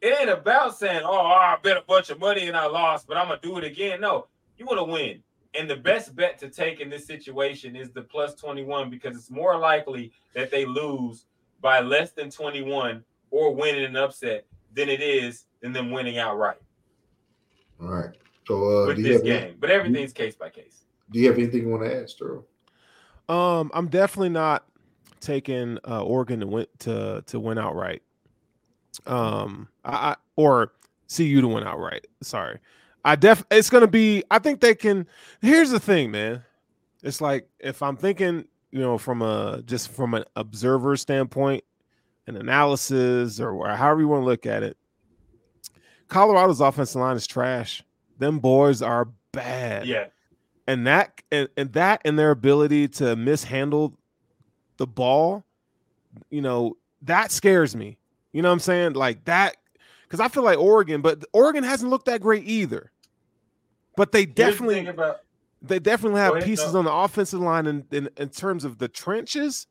it ain't about saying, "Oh, I bet a bunch of money and I lost, but I'm gonna do it again." No, you want to win, and the best bet to take in this situation is the plus 21 because it's more likely that they lose by less than 21 or win in an upset than it is than them winning outright All right. So, uh, with this have, any- game. But everything's case by case. do you have anything you want to add, Sterl? Um, I'm definitely not taking uh, Oregon to win to to win outright. Um, I, I or CU to win outright. Sorry, I def. It's gonna be. I think they can. Here's the thing, man. It's like if I'm thinking, you know, from a just from an observer standpoint, an analysis, or, or however you want to look at it. Colorado's offensive line is trash. Them boys are bad. Yeah, and that and, and that and their ability to mishandle the ball you know that scares me. You know what i'm saying? Like that because i feel like oregon but oregon hasn't looked that great either. But they definitely about they definitely have ahead, pieces no. on the offensive line and in, in, terms of the trenches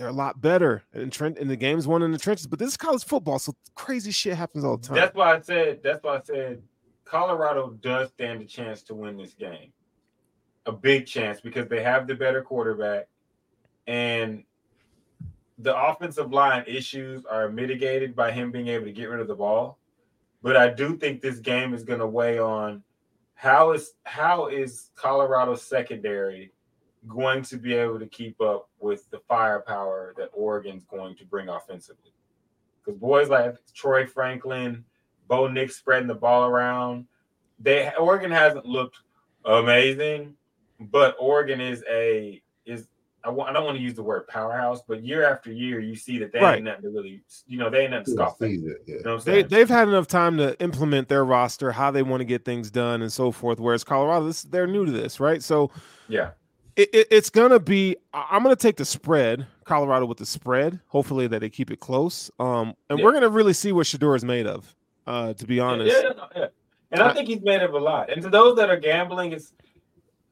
they're a lot better in in the games won in the trenches but this is college football so crazy shit happens all the time That's why I said. That's why I said Colorado does stand a chance to win this game, a big chance because they have the better quarterback, and the offensive line issues are mitigated by him being able to get rid of the ball. But I do think this game is going to weigh on how is how is Colorado's secondary going to be able to keep up with the firepower that Oregon's going to bring offensively because boys like Troy Franklin, Bo Nix spreading the ball around. They Oregon hasn't looked amazing, but Oregon is a is I, wa- I don't want to use the word powerhouse, but year after year you see that they Right. ain't nothing to really you know they ain't nothing to scoff at. You know they, they've had enough time to implement their roster, how they want to get things done, and so forth. Whereas Colorado, this they're new to this, right? So yeah, it, it- it's gonna be. I- I'm gonna take the spread, Colorado with the spread. Hopefully that they keep it close. Um, and Yeah. we're gonna really see what Shedeur is made of. Uh, to be honest, Yeah, yeah, yeah. And I think he's made of a lot. And to those that are gambling, it's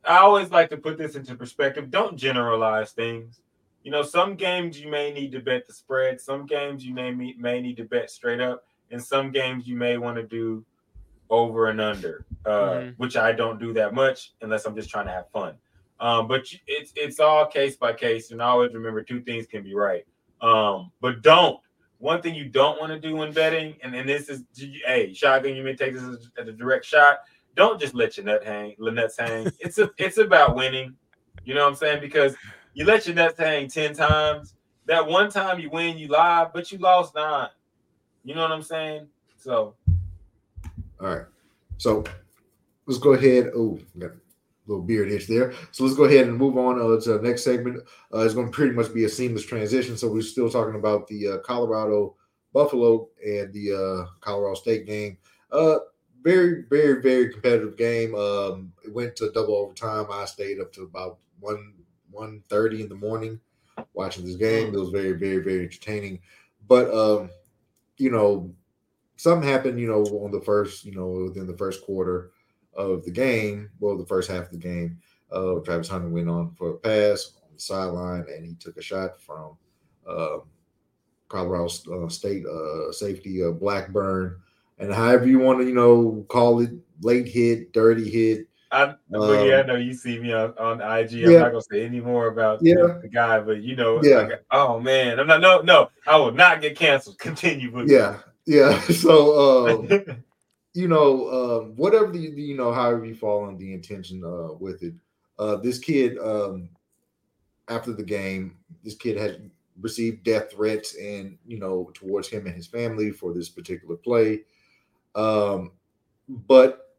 I always like to put this into perspective. Don't generalize things. You know, some games you may need to bet the spread. Some games you may may need to bet straight up, and some games you may want to do over and under, uh, Mhm. which I don't do that much unless I'm just trying to have fun. Um, but it's it's all case by case, and always remember two things can be right. Um, but don't one thing you don't want to do in betting, and, and this is hey, shotgun, you may take this as, as a direct shot. Don't just let your nut hang, let nuts hang. <laughs> It's a it's about winning. You know what I'm saying? Because you let your nets hang ten times. That one time you win, you live, but you lost nine. You know what I'm saying? So, all right. So let's go ahead. Oh, little beard itch there. So let's go ahead and move on uh, to the next segment. Uh, it's going to pretty much be a seamless transition. So we're still talking about the uh, Colorado Buffalo and the uh, Colorado State game. Uh, very, very, very competitive game. Um, it went to double overtime. I stayed up to about one one thirty in the morning watching this game. It was very, very, very entertaining. But um, you know, something happened. You know, on the first, you know, within the first quarter of the game, well, the first half of the game, uh, Travis Hunter went on for a pass on the sideline, and he took a shot from uh, Colorado uh, State uh, safety uh, Blackburn, and however you want to, you know, call it, late hit, dirty hit. I, but yeah, I Um, know you see me on, on IG. I'm not gonna say any more about Yeah. the, the guy, but you know, Yeah. like, oh man, I'm not. No, no, I will not get canceled. <laughs> Continue, Boogie. Yeah, yeah. <laughs> So, um, <laughs> you know, um, whatever the you know, however you fall on the intention uh, with it, uh, this kid, um, after the game, this kid has received death threats and you know towards him and his family for this particular play. Um, but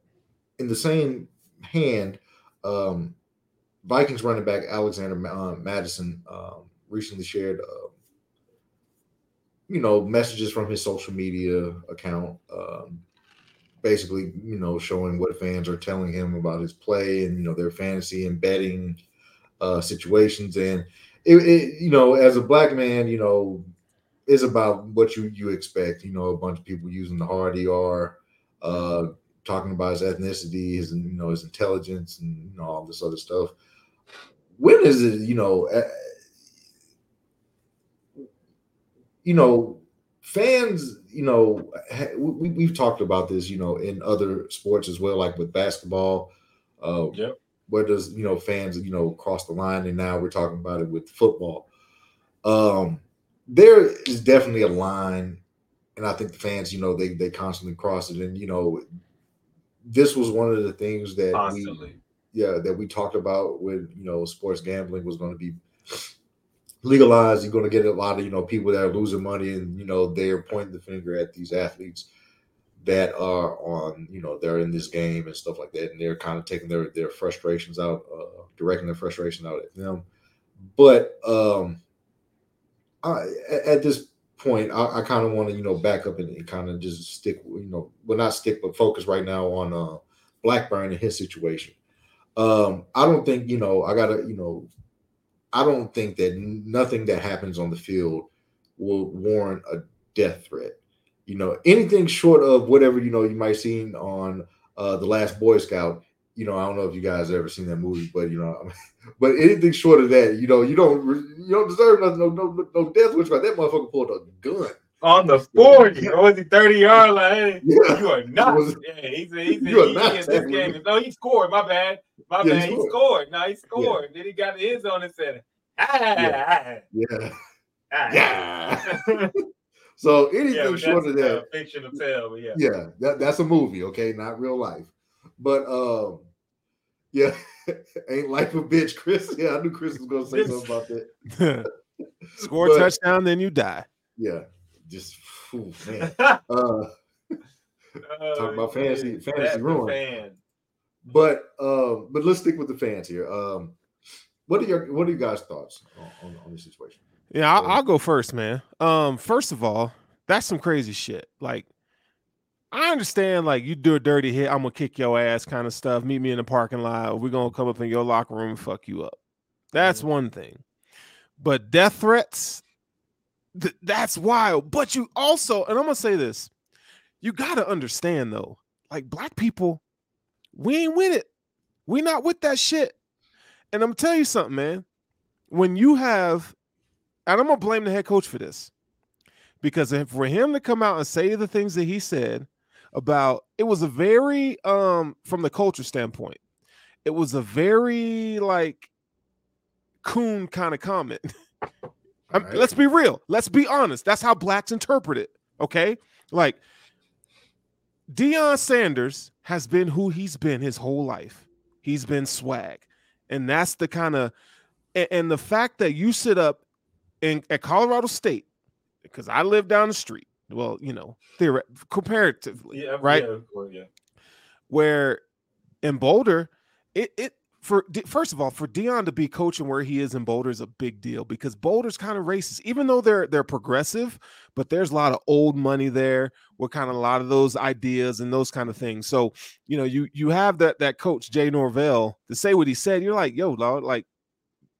in the same hand, um, Vikings running back Alexander uh, Mattison um, recently shared. Uh, you know messages from his social media account um, basically you know showing what fans are telling him about his play and you know their fantasy and betting uh situations. And it, it you know as a black man you know is about what you you expect. You know a bunch of people using the hard er uh talking about his ethnicity his you know his intelligence and you know all this other stuff. When is it you know uh, you know, fans, you know, we, we've talked about this, you know, in other sports as well, like with basketball. Uh, Yep. Where does you know fans, you know, cross the line, and now we're talking about it with football. Um, there is definitely a line, and I think the fans, you know, they they constantly cross it, and you know, this was one of the things that we yeah that we talked about when you know sports gambling was going to be legalized you're going to get a lot of you know people that are losing money and you know they're pointing the finger at these athletes that are on you know they're in this game and stuff like that and they're kind of taking their their frustrations out uh directing their frustration out at them but um I, at- this point i, I kind of want to you know back up and, and kind of just stick you know well not stick but focus right now on uh blackburn and his situation um, I don't think you know. I gotta you know. I don't think that nothing that happens on the field will warrant a death threat. You know, anything short of whatever you know you might seen on uh, the Last Boy Scout. You know, I don't know if you guys ever seen that movie, but you know, <laughs> but anything short of that, you know, you don't you don't deserve nothing, no no no death wish. Right, that motherfucker pulled a gun. On the 40, or was he 30 yard line? <laughs> Yeah. You are not. Was- yeah, he's a, he's a, You he not in this game. me. No, he scored. My bad. My Yeah, bad. He scored. scored. No, he scored. Then he got the end zone and said, ah, Yeah, ah, yeah. <laughs> ah. <laughs> So anything yeah, but short of that, a fictional tale, but yeah. yeah, that, that's a movie, okay, not real life. But um, yeah, ain't life a bitch, Chris. Yeah, I knew Chris was gonna say something about that. Score a But- touchdown, then you die. Yeah, just ooh, man. <laughs> Uh, Talk about fantasy- fantasy ruin. Fan. but um, but let's stick with the fans here. Um, what are your what are you guys' thoughts on, on, on this situation? Yeah, I'll, I'll go first, man. Um, first of all, that's some crazy shit. Like, I understand, like you do a dirty hit, I'm gonna kick your ass, kind of stuff. Meet me in the parking lot. We're gonna come up in your locker room and fuck you up. That's one thing. But death threats, th- that's wild. But you also, and I'm gonna say this, you gotta understand though, like black people, we ain't with it. We not with that shit. And I'm tell you something, man. When you have and I'm gonna blame the head coach for this because for him to come out and say the things that he said about it was a very um from the culture standpoint, it was a very like coon kind of comment. <laughs> Right. Let's be real. Let's be honest. That's how blacks interpret it. Okay, like Deion Sanders has been who he's been his whole life. He's been swag, and that's the kind of And, and the fact that you sit up in at Colorado State, because I live down the street. Well, you know, theoret- comparatively, Yeah, right? Yeah, yeah. where in Boulder, it it for first of all for Deion to be coaching where he is in Boulder is a big deal because Boulder's kind of racist, even though they're they're progressive, but there's a lot of old money there with kind of a lot of those ideas and those kind of things. So you know you you have that that coach Jay Norvell to say what he said. You're like, yo, Lord, like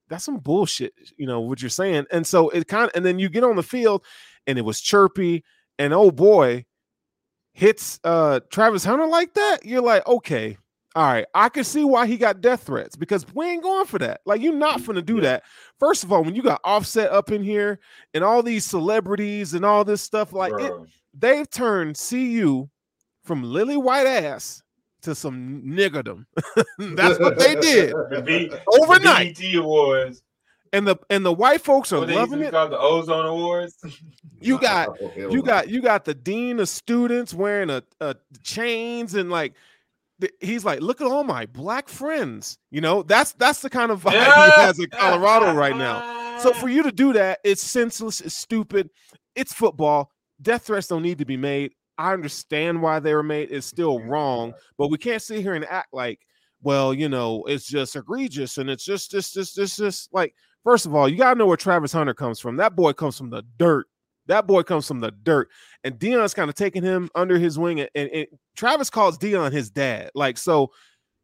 that's some bullshit, you know what you're saying. And so it kind of and then you get on the field and it was chirpy and oh boy hits uh Travis Hunter like that, you're like, okay, all right, I can see why he got death threats because we ain't going for that. Like, you're not gonna do Yeah. that. First of all, when you got offset up in here and all these celebrities and all this stuff, like it, they've turned CU from lily white ass to some niggerdom. <laughs> That's what they did <laughs> The B- overnight. The BET Awards. And the and the white folks are What they used to loving it. called the Ozone Awards. <laughs> You got Oh, you got you got the dean of students wearing a, a chains and like he's like look at all my black friends you know? That's that's the kind of vibe he has in colorado right now. So for you to do that it's senseless it's stupid it's football death threats don't need to be made. I understand why they were made it's still wrong but we can't sit here and act like well you know it's just egregious and it's just just just just, just like first of all you got to know where travis hunter comes from. That boy comes from the dirt that boy comes from the dirt, and Deion's kind of taking him under his wing. And, and, and Travis calls Dion his dad. Like, so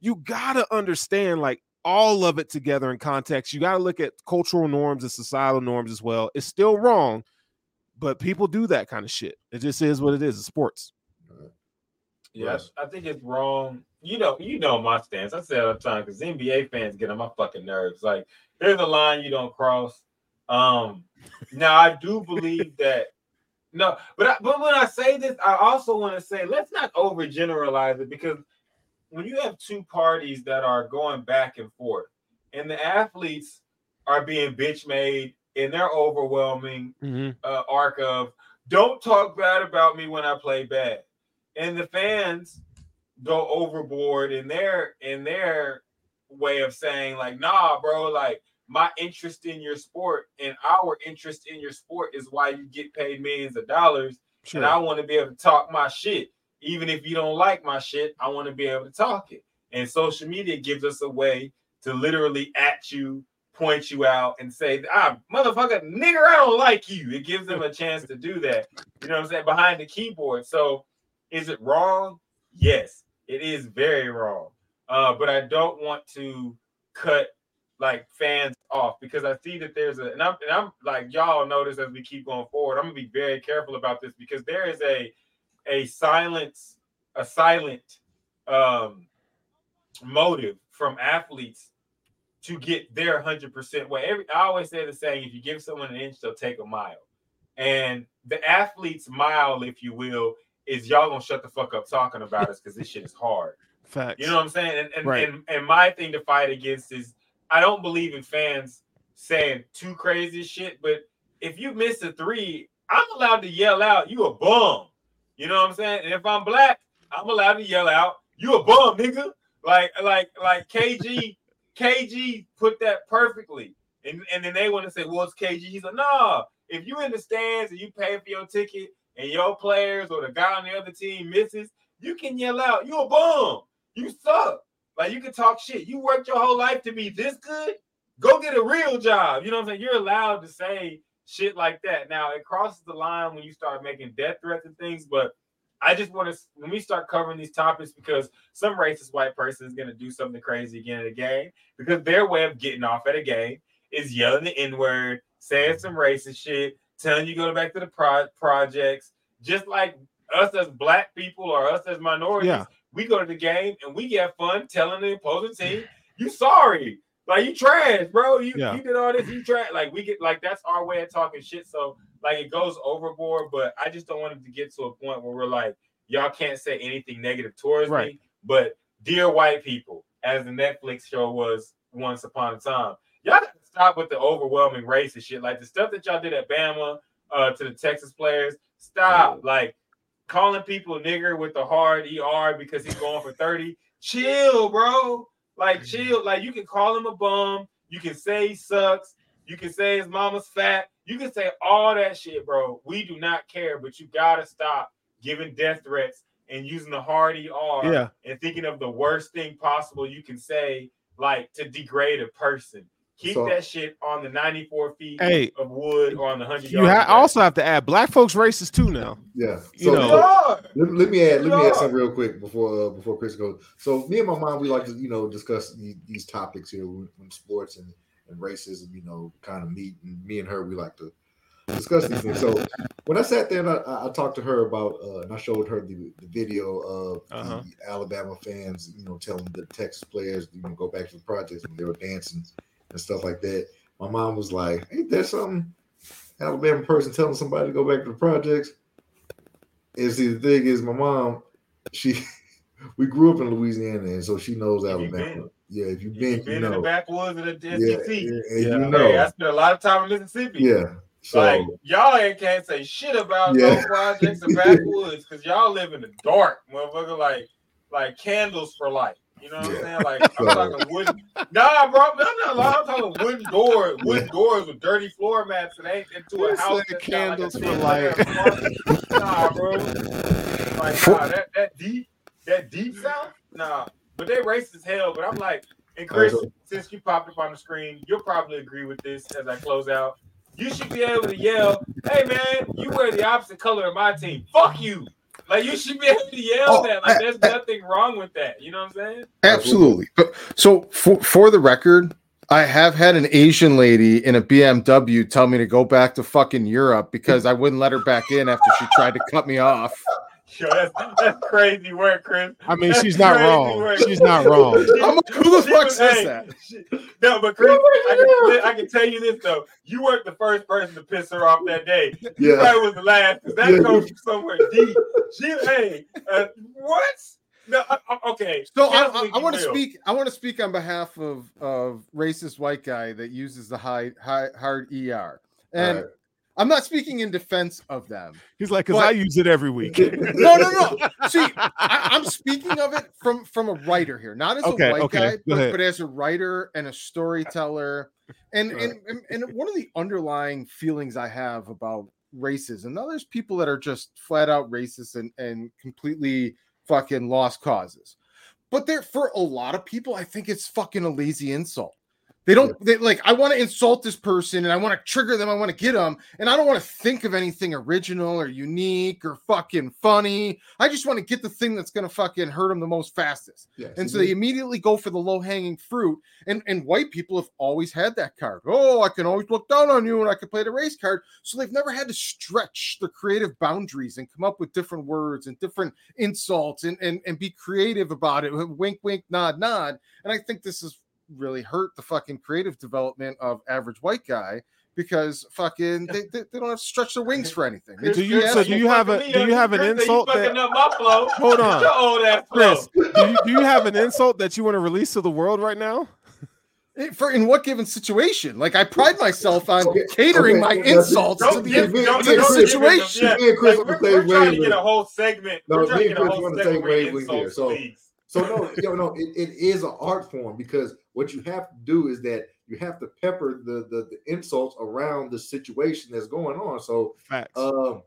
you gotta understand like all of it together in context. You gotta look at cultural norms and societal norms as well. It's still wrong, but people do that kind of shit. It just is what it is. It's sports. Yeah, Russ. I think it's wrong. You know, you know my stance. I say it all the time because NBA fans get on my fucking nerves. Like, there's a line you don't cross. Um, now I do believe that. No, but I, but when I say this, I also want to say let's not overgeneralize it because when you have two parties that are going back and forth, and the athletes are being bitch made in their overwhelming uh, arc of don't talk bad about me when I play bad, and the fans go overboard in their in their way of saying like, nah, bro, like my interest in your sport and our interest in your sport is why you get paid millions of dollars, Sure. and I want to be able to talk my shit, even if you don't like my shit, I want to be able to talk it. And social media gives us a way to literally at you, point you out, and say, ah, motherfucker, nigger, I don't like you. It gives them a chance to do that. You know what I'm saying? Behind the keyboard. So is it wrong? Yes, it is very wrong. Uh, but I don't want to cut like fans off because I see that there's a and I'm and I'm like y'all notice as we keep going forward. I'm gonna be very careful about this because there is a a silence, a silent um motive from athletes to get their hundred percent way. Every I always say the saying: if you give someone an inch, they'll take a mile. And the athlete's mile, if you will, is y'all gonna shut the fuck up talking about us because this shit is hard. Facts. You know what I'm saying? And and, Right. and and my thing to fight against is I don't believe in fans saying too crazy shit, but if you miss a three, I'm allowed to yell out, you a bum. You know what I'm saying? And if I'm black, I'm allowed to yell out, you a bum, nigga. Like, like, like KG, <laughs> KG put that perfectly. And, and then they want to say, well, it's KG. He's like, nah, if you in the stands and you pay for your ticket and your players or the guy on the other team misses, you can yell out, you a bum. You suck. Like you can talk shit. You worked your whole life to be this good. Go get a real job. You know what I'm saying? You're allowed to say shit like that. Now it crosses the line when you start making death threats and things, but I just want to when we start covering these topics because some racist white person is gonna do something crazy again at a game because their way of getting off at a game is yelling the N-word, saying some racist shit, telling you go back to the pro- projects, just like us as black people or us as minorities Yeah. We go to the game and we get fun telling the opposing team, you sorry. Like you trash, bro. You Yeah. you did all this, you trash. Like we get like that's our way of talking shit. So like it goes overboard, but I just don't want it to get to a point where we're like, y'all can't say anything negative towards Right. me. But dear white people, as the Netflix show was once upon a time, y'all gotta stop with the overwhelming racist shit. Like the stuff that y'all did at Bama uh to the Texas players, stop. Like calling people nigger with the hard ER because he's going for 30. Chill, bro. Like chill. Like you can call him a bum. You can say he sucks. You can say his mama's fat. You can say all that shit, bro. We do not care, but you gotta stop giving death threats and using the hard ER Yeah. and thinking of the worst thing possible you can say, like to degrade a person. Keep So- that shit on the 94 feet Hey, of wood or on the 100 you ha- also have to add black folks racist too now. Yeah. You So, know. Let, let me add. Let me add something real quick before uh, before Chris goes. So me and my mom, we like to you know discuss these, these topics here when, when sports and, and racism, you know, kind of meet. And me and her, we like to discuss these things. So when I sat there and I, I I talked to her about, uh, and I showed her the, the video of Uh-huh. the Alabama fans, you know, telling the Texas players, you know, go back to the projects when they were dancing and stuff like that. My mom was like, "Ain't that something?" Alabama person telling somebody to go back to the projects. And see, the thing is, my mom, she, <laughs> we grew up in Louisiana, and so she knows If Alabama. yeah, if you've You been, been you in the backwoods of the yeah, SEC. and Yeah. you Hey, I spent a lot of time in Mississippi. yeah. So like y'all ain't can't say shit about Yeah. no projects or <laughs> backwoods because y'all live in the dark, motherfucker. Like like candles for life. You know what Yeah. I'm saying? Like I'm talking wooden. Nah, bro, I'm not lying. I'm talking wooden doors, <laughs> wooden doors with dirty floor mats and ain't into You a house. said that's like, a candles for thin life. layer of carpet. Nah, bro. Like nah, that that deep that deep south. Nah, but they racist as hell. But I'm like, and Chris, Also- since you popped up on the screen, you'll probably agree with this as I close out. You should be able to yell, "Hey man, you wear the opposite color of my team. Fuck you!" Like you should be able to yell Oh, that. Like I- there's I- nothing wrong with that. You know what I'm saying? Absolutely. But so for for the record, I have had an Asian lady in a BMW tell me to go back to fucking Europe because I wouldn't let her back in after she tried to cut me off. Yo, that's, that's crazy work, Chris. I mean, That's she's not wrong. work. She's not <laughs> wrong. I'm like, who the fuck was- says hey, that? she- no, but Chris, I can, I can tell you this though. You weren't the first person to piss her off that day. You yeah, probably was the last because that Yeah. comes from somewhere deep. She, hey, uh, what? No, uh, uh, okay. So I, I, I want to speak. I want to speak on behalf of of racist white guy that uses the high high hard er, and Right. I'm not speaking in defense of them. He's like, because I use it every week. <laughs> No, no, no. See, I, I'm speaking of it from from a writer here, not as Okay, a white okay, guy, but, but as a writer and a storyteller. And, and and and one of the underlying feelings I have about racism. Now, there's people that are just flat out racist and and completely fucking lost causes. But there, for a lot of people, I think it's fucking a lazy insult. They don't they, like. I want to insult this person and I want to trigger them. I want to get them, and I don't want to think of anything original or unique or fucking funny. I just want to get the thing that's gonna fucking hurt them the most fastest. yeah. And so they immediately go for the low hanging fruit. And and white people have always had that card. Oh, I can always look down on you and I can play the race card. So they've never had to stretch their creative boundaries and come up with different words and different insults and and, and be creative about it. Wink, wink, nod, nod. And I think this has really hurt the fucking creative development of average white guy because fucking they, they, they don't have to stretch their wings for anything. They Do you- so do you have a- do you have an Chris said, insult You that- up my flow. <laughs> Hold on. Old ass flow. Chris, do you, do you have an insult that you want to release to the world right now? For in what given situation? Like I pride myself on Okay, catering okay, my that's- insults to Don't the, give, to the don't give situation. Yeah, Me and Chris like, we're, same we're trying to get a whole segment. No, we're trying me to and get a Chris whole on the segment same here, so- leagues. So no, you know, no, it, it is an art form because what you have to do is that you have to pepper the the, the insults around the situation that's going on. So Facts. um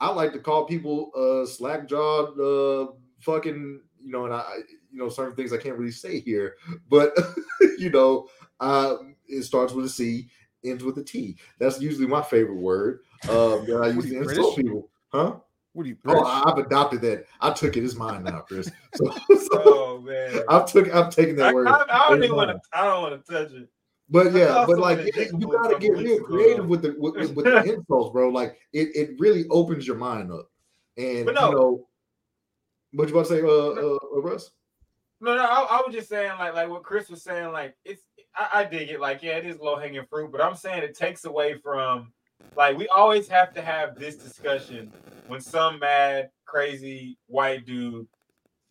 I like to call people uh slack jawed uh fucking you know and I you know certain things I can't really say here, but <laughs> you know, uh it starts with a C, ends with a T. That's usually my favorite word. Um that I use to insult people. Huh? What do you Oh, British? I- I've adopted that. I took it. It's mine now, Chris. <laughs> So, so Oh man. I've took I've taken I, that word. I, I don't even want to. I don't want to touch it. But yeah, but like been yeah, addicted you to it a gotta get real creative with the with, with- with the <laughs> insults, bro. Like it, it really opens your mind up. And But no. you know, what you about to say, uh, uh, uh Russ? No, no, I, I was just saying, like, like what Chris was saying, like, it's, I, I dig it, like, yeah, it is low hanging fruit, but I'm saying it takes away from, like, we always have to have this discussion when some mad, crazy white dude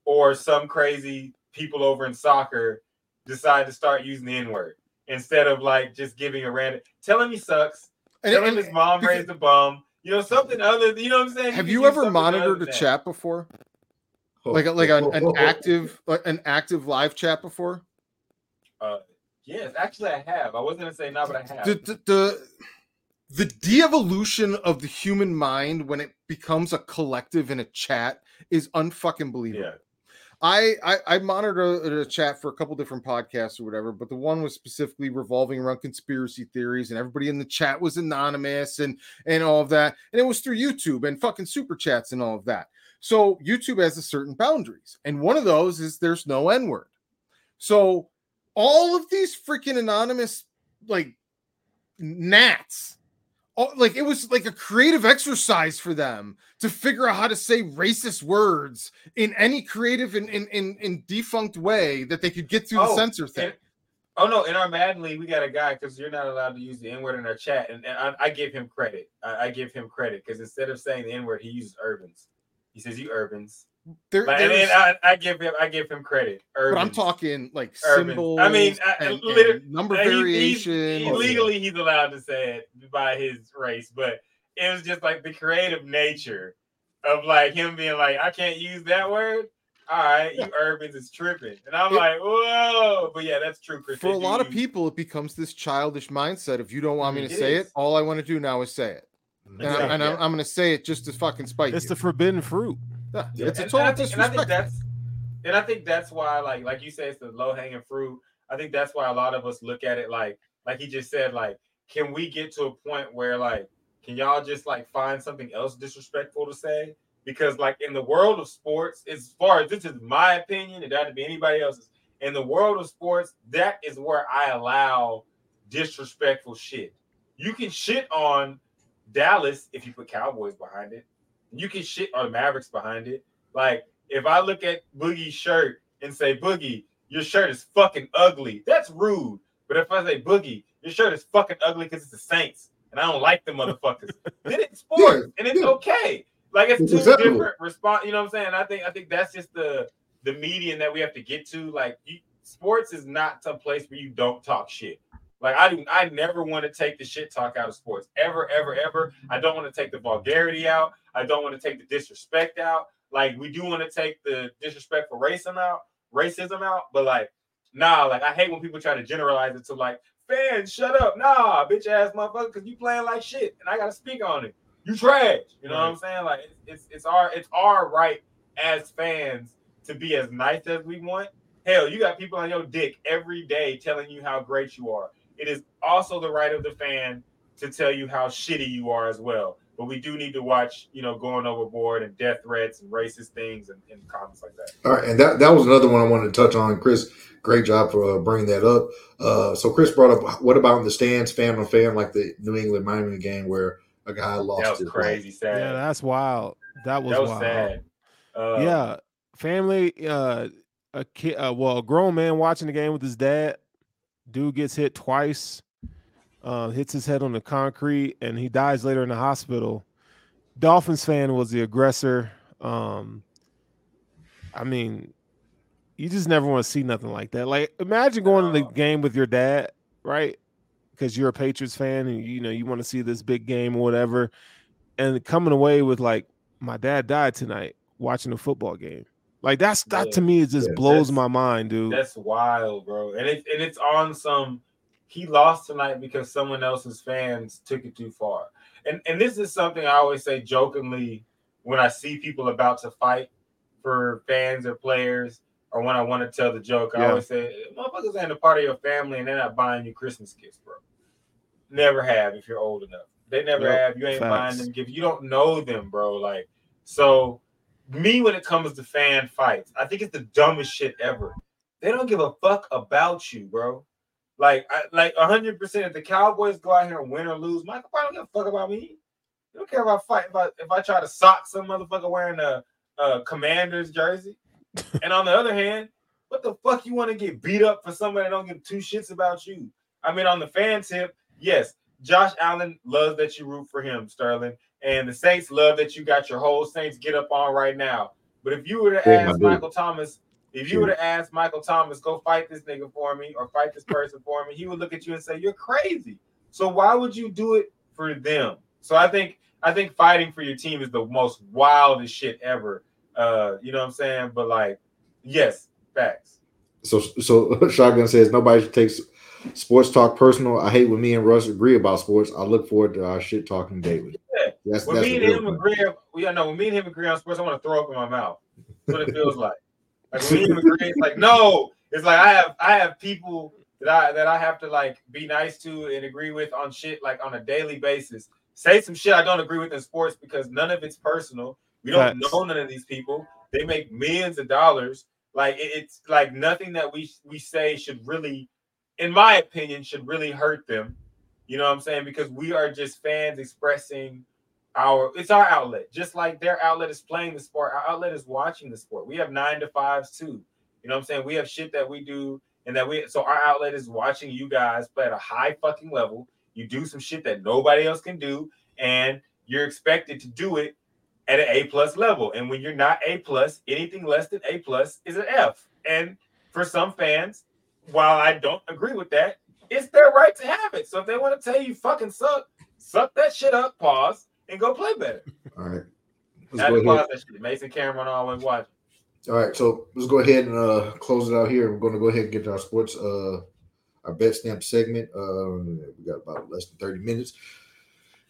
or some crazy people over in soccer decide to start using the N word instead of like just giving a random, telling him he sucks, And- tell him and- his mom because- raised a bum, you know, something other, you know what I'm saying? have can you ever monitored a that. chat before? Like a, like an, an <laughs> active like an active live chat before? Uh, Yes, actually, I have. I wasn't gonna say no, but I have. the, the the the de-evolution of the human mind when it becomes a collective in a chat is unfucking believable. yeah, I, I I monitored a, a chat for a couple different podcasts or whatever, but the one was specifically revolving around conspiracy theories, and everybody in the chat was anonymous and and all of that, and it was through YouTube and fucking super chats and all of that. So YouTube has a certain boundaries, and one of those is there's no N word. So all of these freaking anonymous like gnats all, like it was like a creative exercise for them to figure out how to say racist words in any creative and in, in, in, defunct way that they could get through the Oh, censor thing. and- Oh no! In our Madden League, we got a guy because you're not allowed to use the N word in our chat, and, and I, I give him credit. I, I give him credit because instead of saying the N word, he uses urbans. He says you urbans, There- Like, and there's- then I, I give him I give him credit. but I'm talking like Urban. symbols. I mean, I- and, and number he- he's- variation. he- legally, he's allowed to say it by his race, but it was just like the creative nature of like him being like, I can't use that word. All right, you <laughs> urbans is tripping, and I'm It- like, whoa. But yeah, that's true. Chris. For a lot of people, it becomes this childish mindset. If you don't want me to Mhm. It say is. it, all I want to do now is say it, and, I, Exactly, and I'm. I'm going to say it just to fucking spite It's you. the forbidden fruit. Yeah, Yeah, it's a and- total and I think, and I think that's and I think that's why, like, like you say, it's the low hanging fruit. I think that's why a lot of us look at it like, like he just said, like, can we get to a point where, like, can y'all just like find something else disrespectful to say? Because, like, in the world of sports, as far as this is my opinion, it doesn't be anybody else's. In the world of sports, that is where I allow disrespectful shit. You can shit on Dallas if you put Cowboys behind it. You can shit on the Mavericks behind it. Like if I look at Boogie's shirt and say, Boogie, your shirt is fucking ugly, that's rude. But if I say, Boogie, your shirt is fucking ugly because it's the Saints and I don't like the motherfuckers, <laughs> then it's sports and it's yeah. okay. Like it's, It's two different response. You know what I'm saying? I think I think that's just the the median that we have to get to. Like you, sports is not some place where you don't talk shit. Like I do, I never want to take the shit talk out of sports ever, ever, ever. I don't want to take the vulgarity out. I don't want to take the disrespect out. Like we do want to take the disrespectful racism out, racism out. But like, nah, like I hate when people try to generalize it to like fans. Shut up, nah, bitch ass motherfucker, because you playing like shit, and I gotta speak on it. You trash. You know what I'm saying? Like it's, it's it's our it's our right as fans to be as nice as we want. Hell, you got people on your dick every day telling you how great you are. It is also the right of the fan to tell you how shitty you are as well. But we do need to watch, you know, going overboard and death threats and racist things and, and comments like that. All right, and that, that was another one I wanted to touch on. Chris, great job for uh, bringing that up. Uh, so Chris brought up what about in the stands, fan on fan, like the New England Miami game where a guy lost That was his crazy sad. Yeah, that's wild. That was, that was wild. sad. Uh, yeah, family. Uh, a kid. Uh, well, a grown man watching the game with his dad. Dude gets hit twice. Uh, hits his head on the concrete, and he dies later in the hospital. Dolphins fan was the aggressor. Um, I mean, you just never want to see nothing like that. Like, imagine going to the game with your dad, right? Because you're a Patriots fan, and you know you want to see this big game or whatever, and coming away with like, my dad died tonight watching a football game. Like that's that Yeah. to me it just Yeah, blows that's- my mind, dude. That's wild, bro. And it and it's on some he lost tonight because someone else's fans took it too far. And and this is something I always say jokingly when I see people about to fight for fans or players, or when I want to tell the joke, I always say, motherfuckers ain't a part of your family and they're not buying you Christmas gifts, bro. Never have if you're old enough. They never Yep, have. You ain't buying them gifts. You don't know them, bro. Like, so me when it comes to fan fights, I think it's the dumbest shit ever. They don't give a fuck about you, bro. Like, I, like hundred percent. If the Cowboys go out here and win or lose, Michael probably don't give a fuck about me. They don't care if I fight. If I if I try to sock some motherfucker wearing a, a Commanders jersey, <laughs> and on the other hand, what the fuck you want to get beat up for somebody that don't give two shits about you? I mean, on the fan tip, yes, Josh Allen loves that you root for him, Sterling, and the Saints love that you got your whole Saints get up on right now. But if you were to ask. Michael Thomas, if you were to ask Michael Thomas, go fight this nigga for me or fight this person for me, he would look at you and say, You're crazy. So why would you do it for them? So I think I think fighting for your team is the most wildest shit ever. Uh, you know what I'm saying? But like, yes, facts. So so <laughs> shotgun says nobody takes Sports talk personal. I hate when me and Russ agree about sports. I look forward to our shit talking daily. Yeah. That's When that's me and him thing. agree, we know when me and him agree on sports, I want to throw up in my mouth. That's what it feels like. Like when me and him agree, it's like no. It's like I have I have people that I that I have to like be nice to and agree with on shit like on a daily basis. Say some shit I don't agree with in sports because none of it's personal. We don't Facts. know none of these people. They make millions of dollars. Like it- it's like nothing that we we say should really, in my opinion, should really hurt them. You know what I'm saying? Because we are just fans expressing our it's our outlet. Just like their outlet is playing the sport, our outlet is watching the sport. We have nine to fives too. You know what I'm saying? We have shit that we do, and that we so our outlet is watching you guys play at a high fucking level. You do some shit that nobody else can do, and you're expected to do it at an A plus level. And when you're not A plus, anything less than A plus is an F. And for some fans, while I don't agree with that, it's their right to have it. So if they want to tell you fucking suck, suck that shit up, pause, and go play better. All right. Let's Have go to ahead. pause that shit. Mason Cameron always watching. All right, so let's go ahead and uh, close it out here. We're going to go ahead and get to our sports, uh, our bet stamp segment. Uh, we got about less than thirty minutes.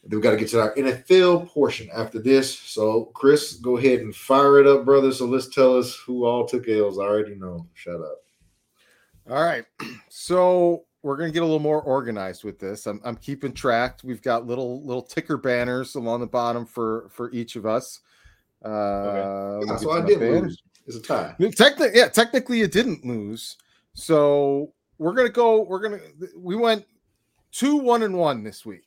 And then we got to get to our NFL portion after this. So, Chris, go ahead and fire it up, brother. So let's tell us who all took L's. I already know. Shut up. All right. <clears throat> So we're gonna get a little more organized with this. I'm, I'm keeping track. We've got little little ticker banners along the bottom for for each of us. Uh, me Yeah, so I my did banner. lose. It's a tie. Technically, yeah, technically you didn't lose. So we're gonna go. We're gonna. We went two one and one this week.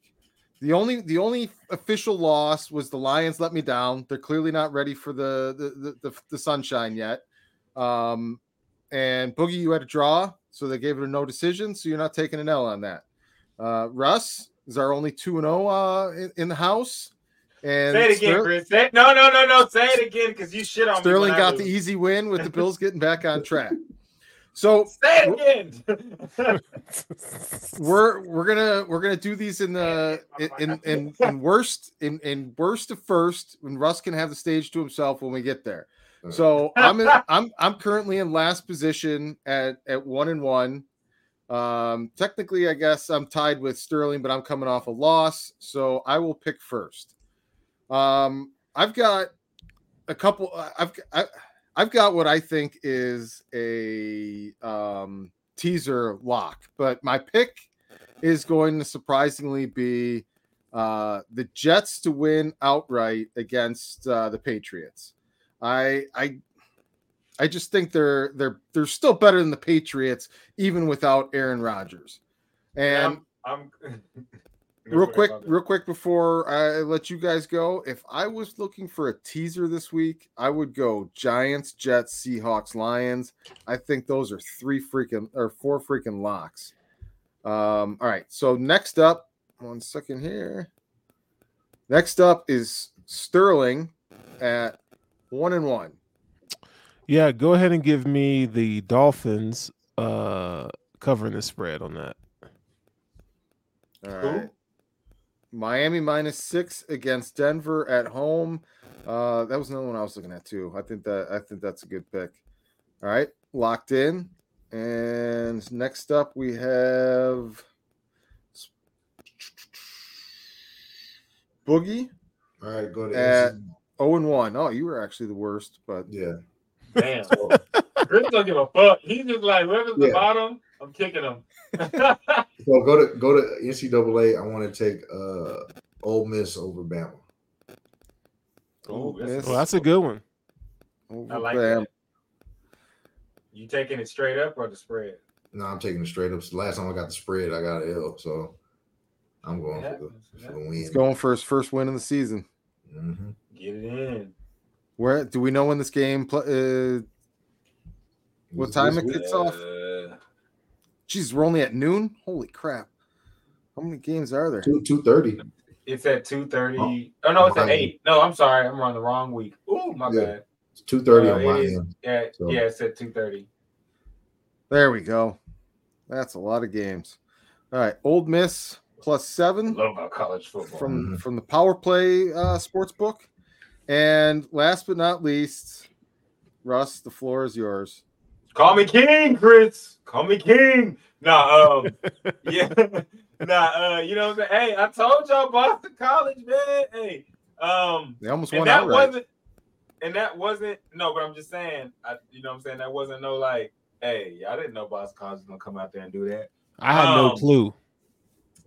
The only the only official loss was the Lions let me down. They're clearly not ready for the the the, the, the sunshine yet. Um, and Boogie, you had a draw, so they gave it a no decision. So you're not taking an L on that. Uh, Russ is our only two and zero uh, in, the house. And Say it again, Ster- Chris. Say, no, no, no, no. Say it again because you shit on me. Sterling got the easy win with the <laughs> Bills getting back on track. So Say it again. <laughs> we're we're gonna we're gonna do these in the <laughs> in in, in worst in in worst of first when Russ can have the stage to himself when we get there. So <laughs> I'm in, I'm I'm currently in last position at at one and one. Um, technically, I guess I'm tied with Sterling, but I'm coming off a loss, so I will pick first. Um, I've got a couple. I've I, I've got what I think is a um, teaser lock, but my pick is going to surprisingly be uh, the Jets to win outright against uh, the Patriots. I I I just think they're they're they're still better than the Patriots even without Aaron Rodgers. And I'm, I'm <laughs> real quick, real quick before I let you guys go, if I was looking for a teaser this week, I would go Giants, Jets, Seahawks, Lions. I think those are three freaking or four freaking locks. Um, all right, so next up, one second here. Next up is Sterling at one and one. Yeah, go ahead and give me the Dolphins uh covering the spread on that. All Who? right. Miami minus six against Denver at home. Uh, that was another one I was looking at too. I think that I think that's a good pick. All right, locked in. And next up we have Boogie All right, go to At- 0 and 1. Oh, you were actually the worst, but yeah. Damn. Chris don't give a fuck. He's just like, whoever's the bottom, I'm kicking him. <laughs> So go to go to NCAA. I want to take uh Ole Miss over Bama. Oh, that's, Well, that's a good one. over I like Bam. that. You taking it straight up or the spread? No, I'm taking it straight up. Last time I got the spread, I got an L. So I'm going for the, for the win. He's going for his first win of the season. Mhm. Get it in. Where do we know when this game pl- uh What time it week- gets off? Uh, Jeez, we're only at noon. Holy crap! How many games are there? Two two thirty. it's at two thirty. Oh. no, it's at eight. No, I'm sorry, I'm on the wrong week. Ooh, my Yeah. bad. It's two thirty Uh, on it my is- end. Yeah, So- yeah, it's at two thirty. There we go. That's a lot of games. All right, Ole Miss plus seven Love about college football. from Mhm. from the Power Play uh, sports book. And last but not least, Russ, the floor is yours. Call me King, Chris. Call me King. Nah, um, <laughs> yeah, <laughs> nah, uh, you know what I'm saying? Hey, I told y'all Boston College, man. Hey, um, They almost and won that outright. wasn't, and that wasn't no, but I'm just saying, I, you know what I'm saying? That wasn't no like, hey, I didn't know Boston College was gonna come out there and do that. I had no Um, clue.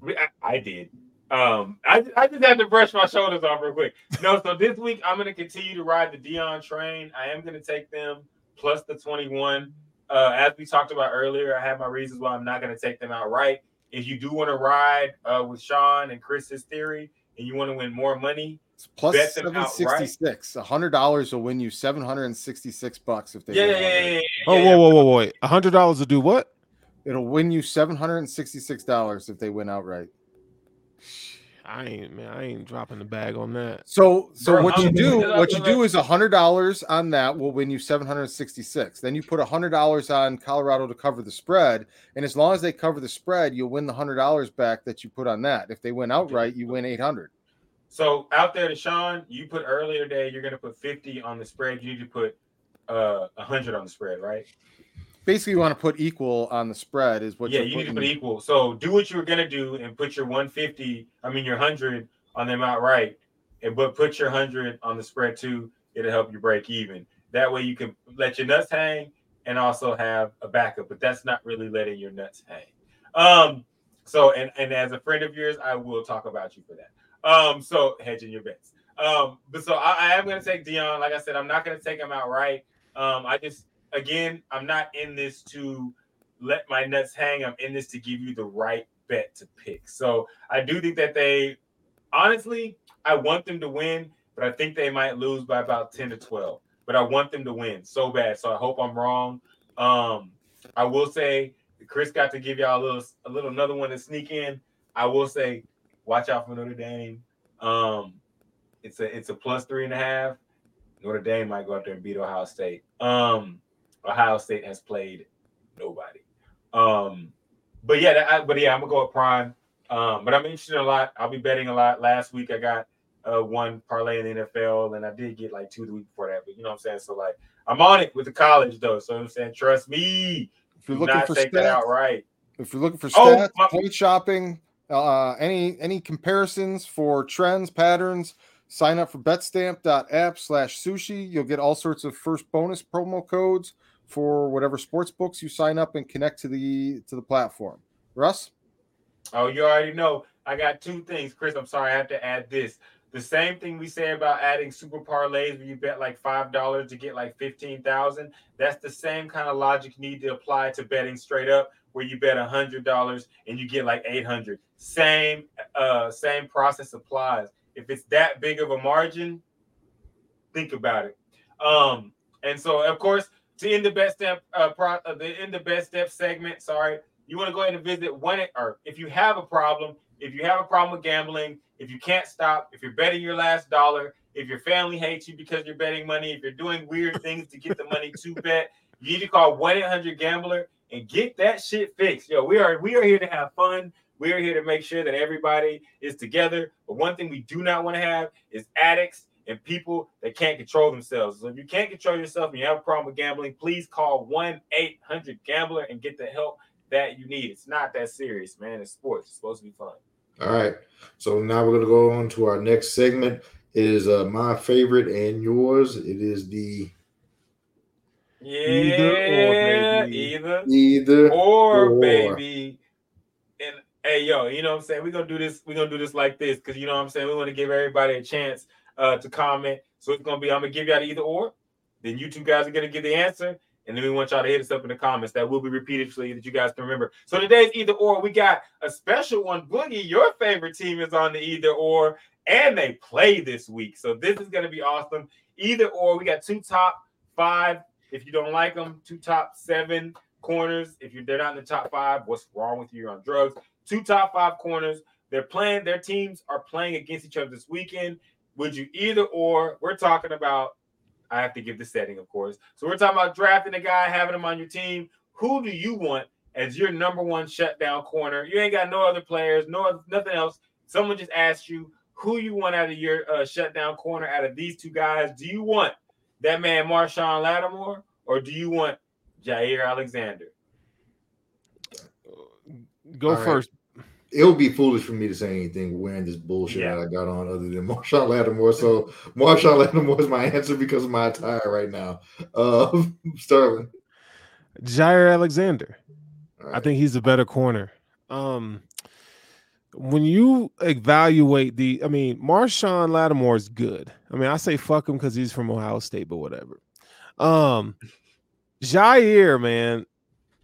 I, I did. Um, I, I just had to brush my shoulders off real quick. No, so this week I'm going to continue to ride the Deion train. I am going to take them plus the 21. Uh, as we talked about earlier, I have my reasons why I'm not going to take them outright. If you do want to ride uh, with Sean and Chris's theory, and you want to win more money, It's plus bet them outright. 766. hundred dollars will win you 766 bucks if they yeah, win yeah, yeah, outright. yeah, yeah, Oh, yeah. whoa, whoa, whoa, wait! A hundred dollars to do what? It'll win you seven hundred and sixty-six dollars if they win outright. I ain't man. I ain't dropping the bag on that. So, so Bro, what you I'm- do, what you do is a hundred dollars on that will win you seven hundred sixty-six. Then you put a hundred dollars on Colorado to cover the spread, and as long as they cover the spread, you'll win the hundred dollars back that you put on that. If they win outright, you win eight hundred. So out there to Sean, you put earlier today, you're going to put 50 on the spread. You need to put uh 100 on the spread, right? Basically, you want to put equal on the spread is what. yeah, you need to put equal. So do what you were gonna do and put your 150, I mean your 100 on them outright, and but put your 100 on the spread too. It'll help you break even. That way you can let your nuts hang and also have a backup. But that's not really letting your nuts hang. Um. So and and as a friend of yours, I will talk about you for that. Um. So hedging your bets. Um. But so I, I am gonna take Deion. Like I said, I'm not gonna take him outright. Um. I just again, I'm not in this to let my nuts hang. I'm in this to give you the right bet to pick. So I do think that they, honestly, I want them to win, but I think they might lose by about 10 to 12. But I want them to win so bad. So I hope I'm wrong. Um, I will say Chris got to give y'all a little, a little another one to sneak in. I will say, watch out for Notre Dame. Um, it's a it's a plus three and a half. Notre Dame might go out there and beat Ohio State. Um, Ohio State has played nobody. Um, but yeah, I, but yeah, I'm gonna go with Prime. Um, but I'm interested in a lot. I'll be betting a lot. Last week I got uh one parlay in the NFL, and I did get like two the week before that. But you know what I'm saying. So like I'm on it with the college though. So I'm saying trust me. If you're looking for stats, outright. if you're looking for Oh, stats, my- point shopping, uh, any any comparisons for trends, patterns, sign up for betstamp.app slash sushi. You'll get all sorts of first bonus promo codes for whatever sports books you sign up and connect to the to the platform. Russ, Oh, you already know. I got two things, Chris. I'm sorry, I have to add this. The same thing we say about adding super parlays where you bet like five dollars to get like fifteen thousand. That's the same kind of logic you need to apply to betting straight up, where you bet hundred dollars and you get like eight hundred. Same, uh, same process applies. If it's that big of a margin, think about it. Um, and so of course, to end the best step, uh, pro, uh the end the best step segment. Sorry, you want to go ahead and visit one or if you have a problem, if you have a problem with gambling, if you can't stop, if you're betting your last dollar, if your family hates you because you're betting money, if you're doing weird things to get the money to <laughs> bet, you need to call 1-800-GAMBLER and get that shit fixed. Yo, we are we are here to have fun. We are here to make sure that everybody is together. But one thing we do not want to have is addicts and people that can't control themselves. So if you can't control yourself and you have a problem with gambling, please call 1-800-GAMBLER and get the help that you need. It's not that serious, man. It's sports. It's supposed to be fun. All right. So now we're gonna go on to our next segment. It is uh, my favorite and yours. It is the Yeah, Either or, baby. either either or, or. baby. And hey, yo, you know what I'm saying? We're gonna do this, we're gonna do this like this because you know what I'm saying, we want to give everybody a chance uh to comment. So it's gonna be I'm gonna give y'all the either or, then you two guys are gonna give the answer, and then we want y'all to hit us up in the comments. That will be repeated so that you guys can remember. So today's either or, we got a special one. Boogie, your favorite team is on the either or, and they play this week. So this is gonna be awesome. Either or, we got two top five. If you don't like them, two top seven corners. If you're they're not in the top five, what's wrong with you? You're on drugs. Two top five corners. They're playing. Their teams are playing against each other this weekend. Would you either or? We're talking about. I have to give the setting, of course. So we're talking about drafting a guy, having him on your team. Who do you want as your number one shutdown corner? You ain't got no other players, no nothing else. Someone just asked you who you want out of your uh, shutdown corner out of these two guys. Do you want that man Marshon Lattimore, or do you want Jaire Alexander. Go All right. first. It would be foolish for me to say anything wearing this bullshit Yeah. that I got on other than <laughs> Marshon Lattimore. So Marshon Lattimore is my answer because of my attire right now. Uh, <laughs> Sterling. Jaire Alexander. All I think he's a better corner. Um, when you evaluate the, I mean, Marshon Lattimore is good. I mean, I say fuck him because he's from Ohio State, but whatever. Um, Jaire, man,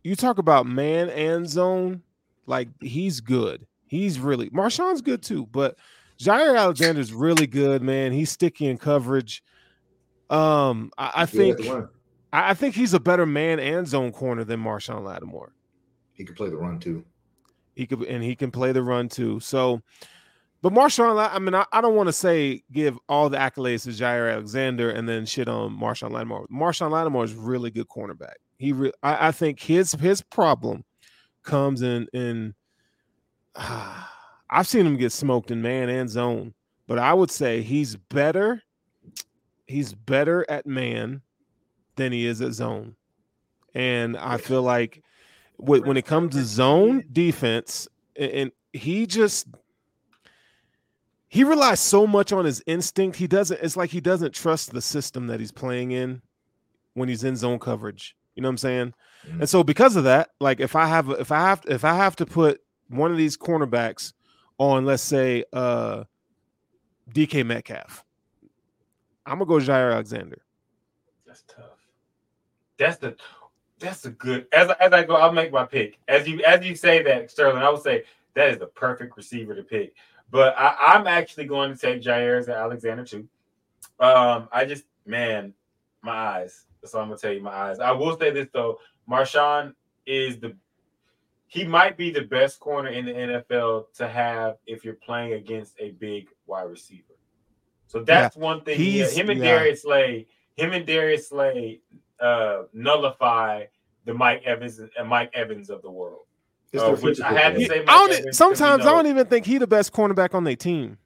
you talk about man and zone, like he's good. He's really Marshon's good too, but Jaire Alexander's really good, man. He's sticky in coverage. Um, I, I He's good at think. I, I think he's a better man and zone corner than Marshon Lattimore. he can play the run too. He could and he can play the run too. So, but Marshon, I mean, I, I don't want to say give all the accolades to Jaire Alexander and then shit on Marshon Lattimore. Marshon Lattimore is really good cornerback. He, re- I, I think his his problem comes and in. <sighs> I've seen him get smoked in man and zone, but I would say he's better. He's better at man than he is at zone, and I feel like when when it comes to zone defense, and, and he just he relies so much on his instinct. He doesn't. It's like he doesn't trust the system that he's playing in when he's in zone coverage. You know what I'm saying? Mhm. And so because of that, like if I have if I have if I have to put one of these cornerbacks on, let's say, uh DK Metcalf, I'm gonna go Jaire Alexander. That's tough. That's the that's a good as as I go, I'll make my pick. As you as you say that, Sterling, I would say that is the perfect receiver to pick. But I, I'm actually going to take Jaire Alexander too. Um, I just man, my eyes. That's all I'm gonna tell you. My eyes. I will say this though, Marshon is the he might be the best corner in the NFL to have if you're playing against a big wide receiver. So that's one thing. Yeah, him and yeah. Darius Slay, him and Darius Slay uh, nullify the Mike Evans and Mike Evans of the world. Uh, their which I had to play. say I don't, Evans, 'cause we sometimes I don't even think he the best cornerback on their team.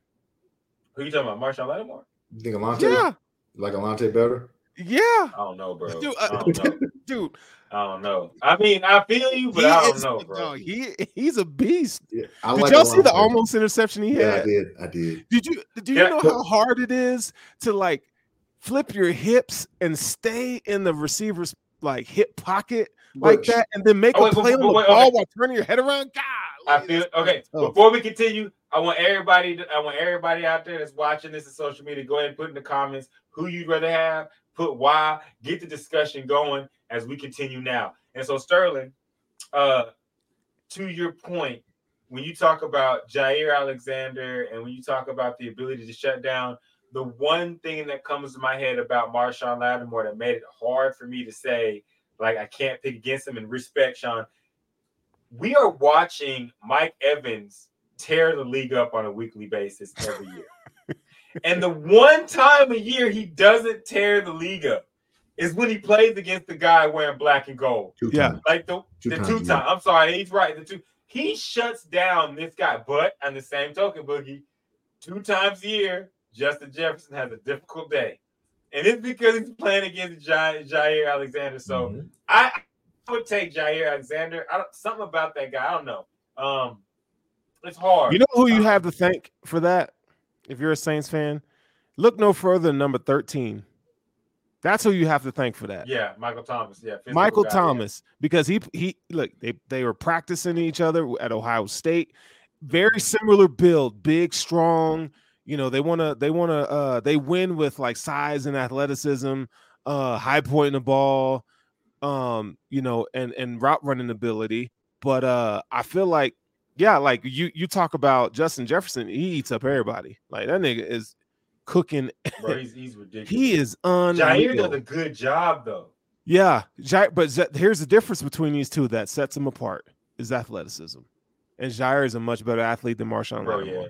Who you talking about? Marshon Lattimore? You think Alontae? Yeah, Like Alontae better? Yeah, I don't know, bro. Dude, I uh, don't know. <laughs> dude. I don't know. I mean, I feel you, but he I don't is- know, bro. no, he he's a beast. Yeah. I Did like y'all see the Alontae. almost interception he Yeah, I did. I did. Did you do you Yeah. know how hard it is to like flip your hips and stay in the receiver's like hip pocket like But- that and then make Oh, a wait, play but- on the wait, ball okay. while turning your head around? God, I feel okay. Before we continue, I want everybody. To, I want everybody out there that's watching this on social media. Go ahead and put in the comments who you'd rather have. Put why. Get the discussion going as we continue now. And so Sterling, uh, to your point, when you talk about Jaire Alexander and when you talk about the ability to shut down, the one thing that comes to my head about Marshon Lattimore that made it hard for me to say, like, I can't pick against him and respect Sean. We are watching Mike Evans tear the league up on a weekly basis every year. and the one time a year he doesn't tear the league up is when he plays against the guy wearing black and gold. Two Yeah. times. Like the, Two the times two a time. I'm sorry, he's right. The two he shuts down this guy. But on the same token, Boogie, two times a year, Justin Jefferson has a difficult day. And it's because he's playing against Jaire, Jaire Alexander. So Mhm. I, I would take Jaire Alexander. I don't something about that guy. I don't know. Um it's hard. You know who you have to thank for that? If you're a Saints fan, look no further than number 13. That's who you have to thank for that. yeah, Michael Thomas. Yeah, Michael guy, yeah. Thomas, because he he look they they were practicing each other at Ohio State. Very similar build, big, strong. You know they want to they want to uh they win with like size and athleticism, uh high point in the ball, um you know and and route running ability. But uh I feel like yeah, like you you talk about Justin Jefferson, he eats up everybody. Like that nigga is cooking. Bro, <laughs> he's, he's ridiculous. He is Jaire unreal. does a good job though. Yeah, Jaire, but Z- here's the difference between these two that sets them apart is athleticism, and Jaire is a much better athlete than Marshon Bro, Lattimore. yeah.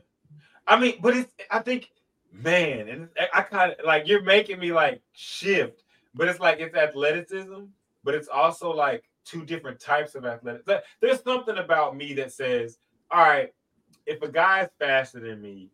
I mean, but it's I think, man, and I kind of like you're making me like shift, but it's like it's athleticism, but it's also like two different types of athletics. There's something about me that says, all right, if a guy's faster than me,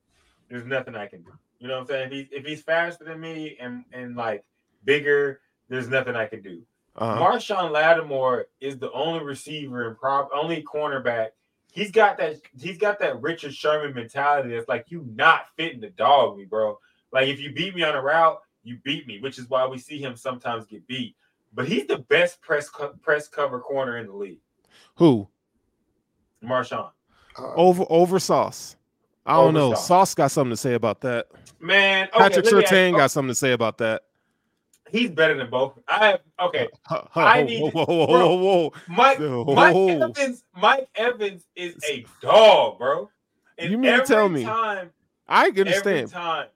there's nothing I can do. You know what I'm saying? If he's if he's faster than me and and like bigger, there's nothing I can do. Uh-huh. Marshon Lattimore is the only receiver and prop only cornerback. He's got that he's got that Richard Sherman mentality that's like you not fitting the dog me, bro. Like if you beat me on a route, you beat me, which is why we see him sometimes get beat. But he's the best press co- press cover corner in the league. Who Marshon. Uh, over over Sauce? I don't know. Sauce. Sauce got something to say about that. Man, okay, Patrick let me ask- Surtain oh, got something to say about that. he's better than both. I have okay. <laughs> Huh, huh, I whoa, need whoa, whoa, whoa, whoa, whoa. Mike Whoa. Mike Evans, Mike Evans is a dog, bro. And You mean to tell me- time, I can every understand. time.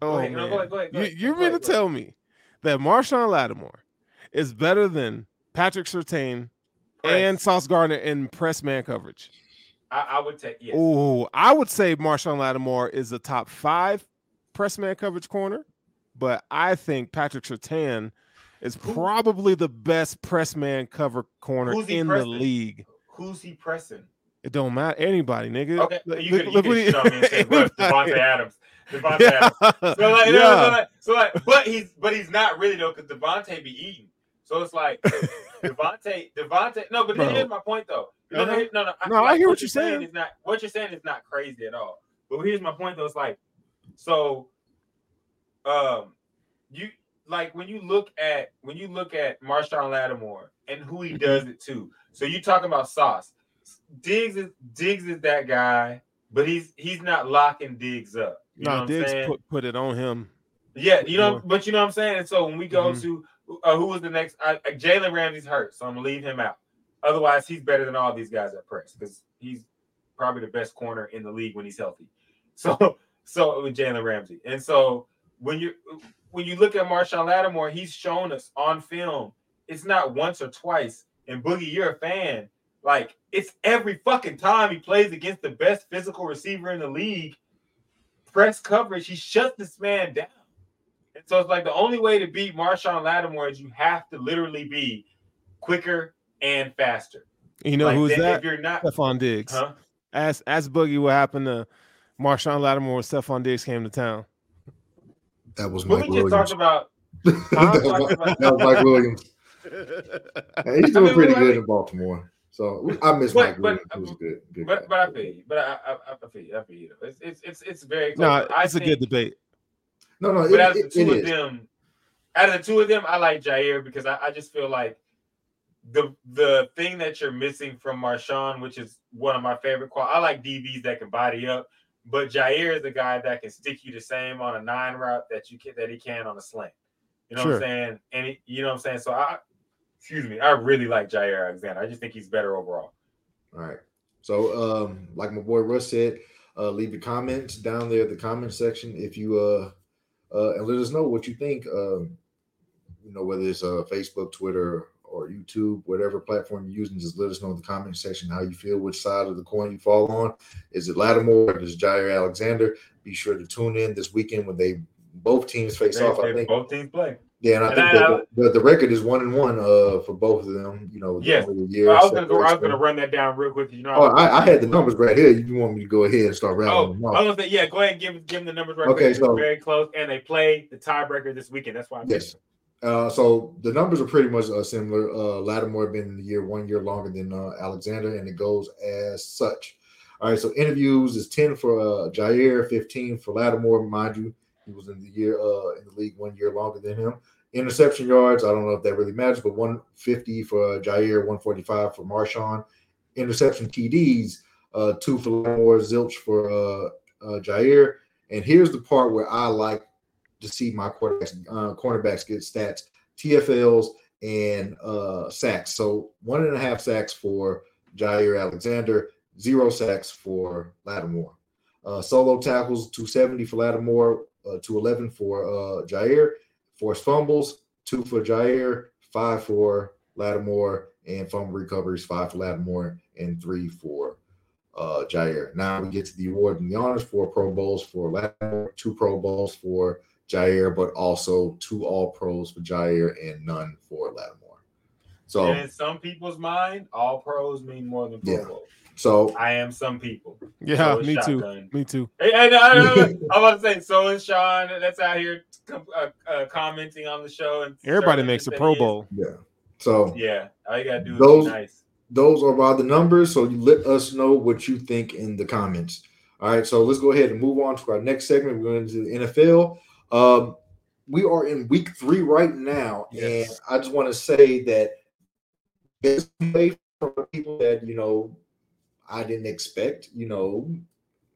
Oh, Go ahead, no, go ahead, go ahead, go you ahead, you go mean ahead, to tell me that Marshon Lattimore is better than Patrick Surtain and. Sauce Gardner in press man coverage? I, I would take yes. Oh, I would say Marshon Lattimore is the top five press man coverage corner, but I think Patrick Surtain is probably the best press man cover corner in the league. Who's he pressing? It don't matter anybody, nigga. Okay, Look- you look- could, you look could what he- shit on me and say. <laughs> Davante Adams. Davante <laughs> Yeah. Adams. So like, Yeah. so like, so like, but he's but he's not really though, because Davante be eating. So it's like <laughs> Davante, Davante. No, but Bro. here's my point though. No, no, Uh-huh. no, no. No, I hear what you're you're saying. Is not what you're saying is not crazy at all. But here's my point though. It's like, so, um, you like when you look at when you look at Marshon Lattimore and who he does it to. So you talking about Sauce. Diggs is Diggs is that guy, but he's he's not locking Diggs up. You know no, Diggs put, put it on him. Yeah, you know, but you know what I'm saying. And so when we go Mhm. to uh, who was the next, uh, Jalen Ramsey's hurt, so I'm gonna leave him out. Otherwise, he's better than all these guys at press because he's probably the best corner in the league when he's healthy. <laughs> So, so with Jalen Ramsey, and so when you when you look at Marshon Lattimore, he's shown us on film. It's not once or twice. And Boogie, you're a fan. Like it's every fucking time he plays against the best physical receiver in the league. Press coverage, he shuts this man down. And so it's like the only way to beat Marshon Lattimore is you have to literally be quicker and faster. You know Like, who's that? If you're not, Stefon Diggs. huh? Ask ask Boogie what happened to Marshon Lattimore when Stefon Diggs came to town. that was But Mike we just Williams. <laughs> talked about. that, was, that was Mike Williams. <laughs> Hey, he's doing mean, pretty I good mean- in Baltimore. So I miss But- Mike but- Williams. He was um, good. good. But but I feel you. But I I, I feel you. I feel you. It's it's it's, it's very close. no, I it's a think, good debate. no, no, But it, out of the it- two it of is. them, out of the two of them, I like Jaire because I, I just feel like the the thing that you're missing from Marshon, which is one of my favorite qual. I like DBs that can body up, but Jaire is the guy that can stick you the same on a nine route that you can that he can on a slant. You know what I'm saying? And he, you know what I'm saying. So I, excuse me, I really like Jaire Alexander. I just think he's better overall. All right. So, um, like my boy Russ said, uh, leave your comments down there the comment section if you uh, uh, and let us know what you think. Um, you know, whether it's uh, Facebook, Twitter, or YouTube, whatever platform you're using, just let us know in the comment section how you feel, which side of the coin you fall on. Is it Lattimore or is it Jaire Alexander? Be sure to tune in this weekend when they both teams face They- off. I think both teams play. Yeah, and I And think I- that the, the, record is one and one uh for both of them. You know, Yes. year. I was gonna go. I was gonna run that down real quick. You know, Oh, I, I had the numbers right here. You want me to go ahead and start Oh, rattling them I off? was gonna say, yeah, go ahead and give give them the numbers right Okay, quick. So- very close, and they play the tiebreaker this weekend. That's why. I'm Yes. Uh, so the numbers are pretty much uh, similar. Uh, Lattimore been in the year one year longer than uh, Alexander, and it goes as such. All right, so interviews is ten for uh, Jaire, fifteen for Lattimore. Mind you, he was in the year uh, in the league one year longer than him. Interception yards, I don't know if that really matters, but one fifty for uh, Jaire, one forty five for Marshon. Interception TDs, uh, two for Lattimore, zilch for uh, uh, Jaire. And here's the part where I like to see my quarterbacks, uh, cornerbacks get stats, TFLs and uh, sacks. So one and a half sacks for Jaire Alexander, zero sacks for Lattimore. Uh, solo tackles, 270 for Lattimore, uh, 211 for uh, Jaire. Forced fumbles, two for Jaire, five for Lattimore, and fumble recoveries, five for Lattimore, and three for uh, Jaire. Now we get to the award and the honors for Pro Bowls for Lattimore, two Pro Bowls for Jaire, but also two All Pros for Jaire and none for Lattimore. So And in some people's mind, all pros mean more than Pro Yeah. Bowl. So I am some people. Yeah, So is me too. Me too. Hey, hey, no, no, no, no. I'm about to say, so is Sean. That's out here uh, uh, commenting on the show. and Everybody makes a Pro said is. Bowl. yeah. So Yeah, all you gotta do is Those- be nice. those are about the numbers. So you let us know what you think in the comments. All right. So let's go ahead and move on to our next segment. We're going into the NFL. Um, we are in week three right now, Yes. and I just want to say that it's way from people that you know I didn't expect. You know,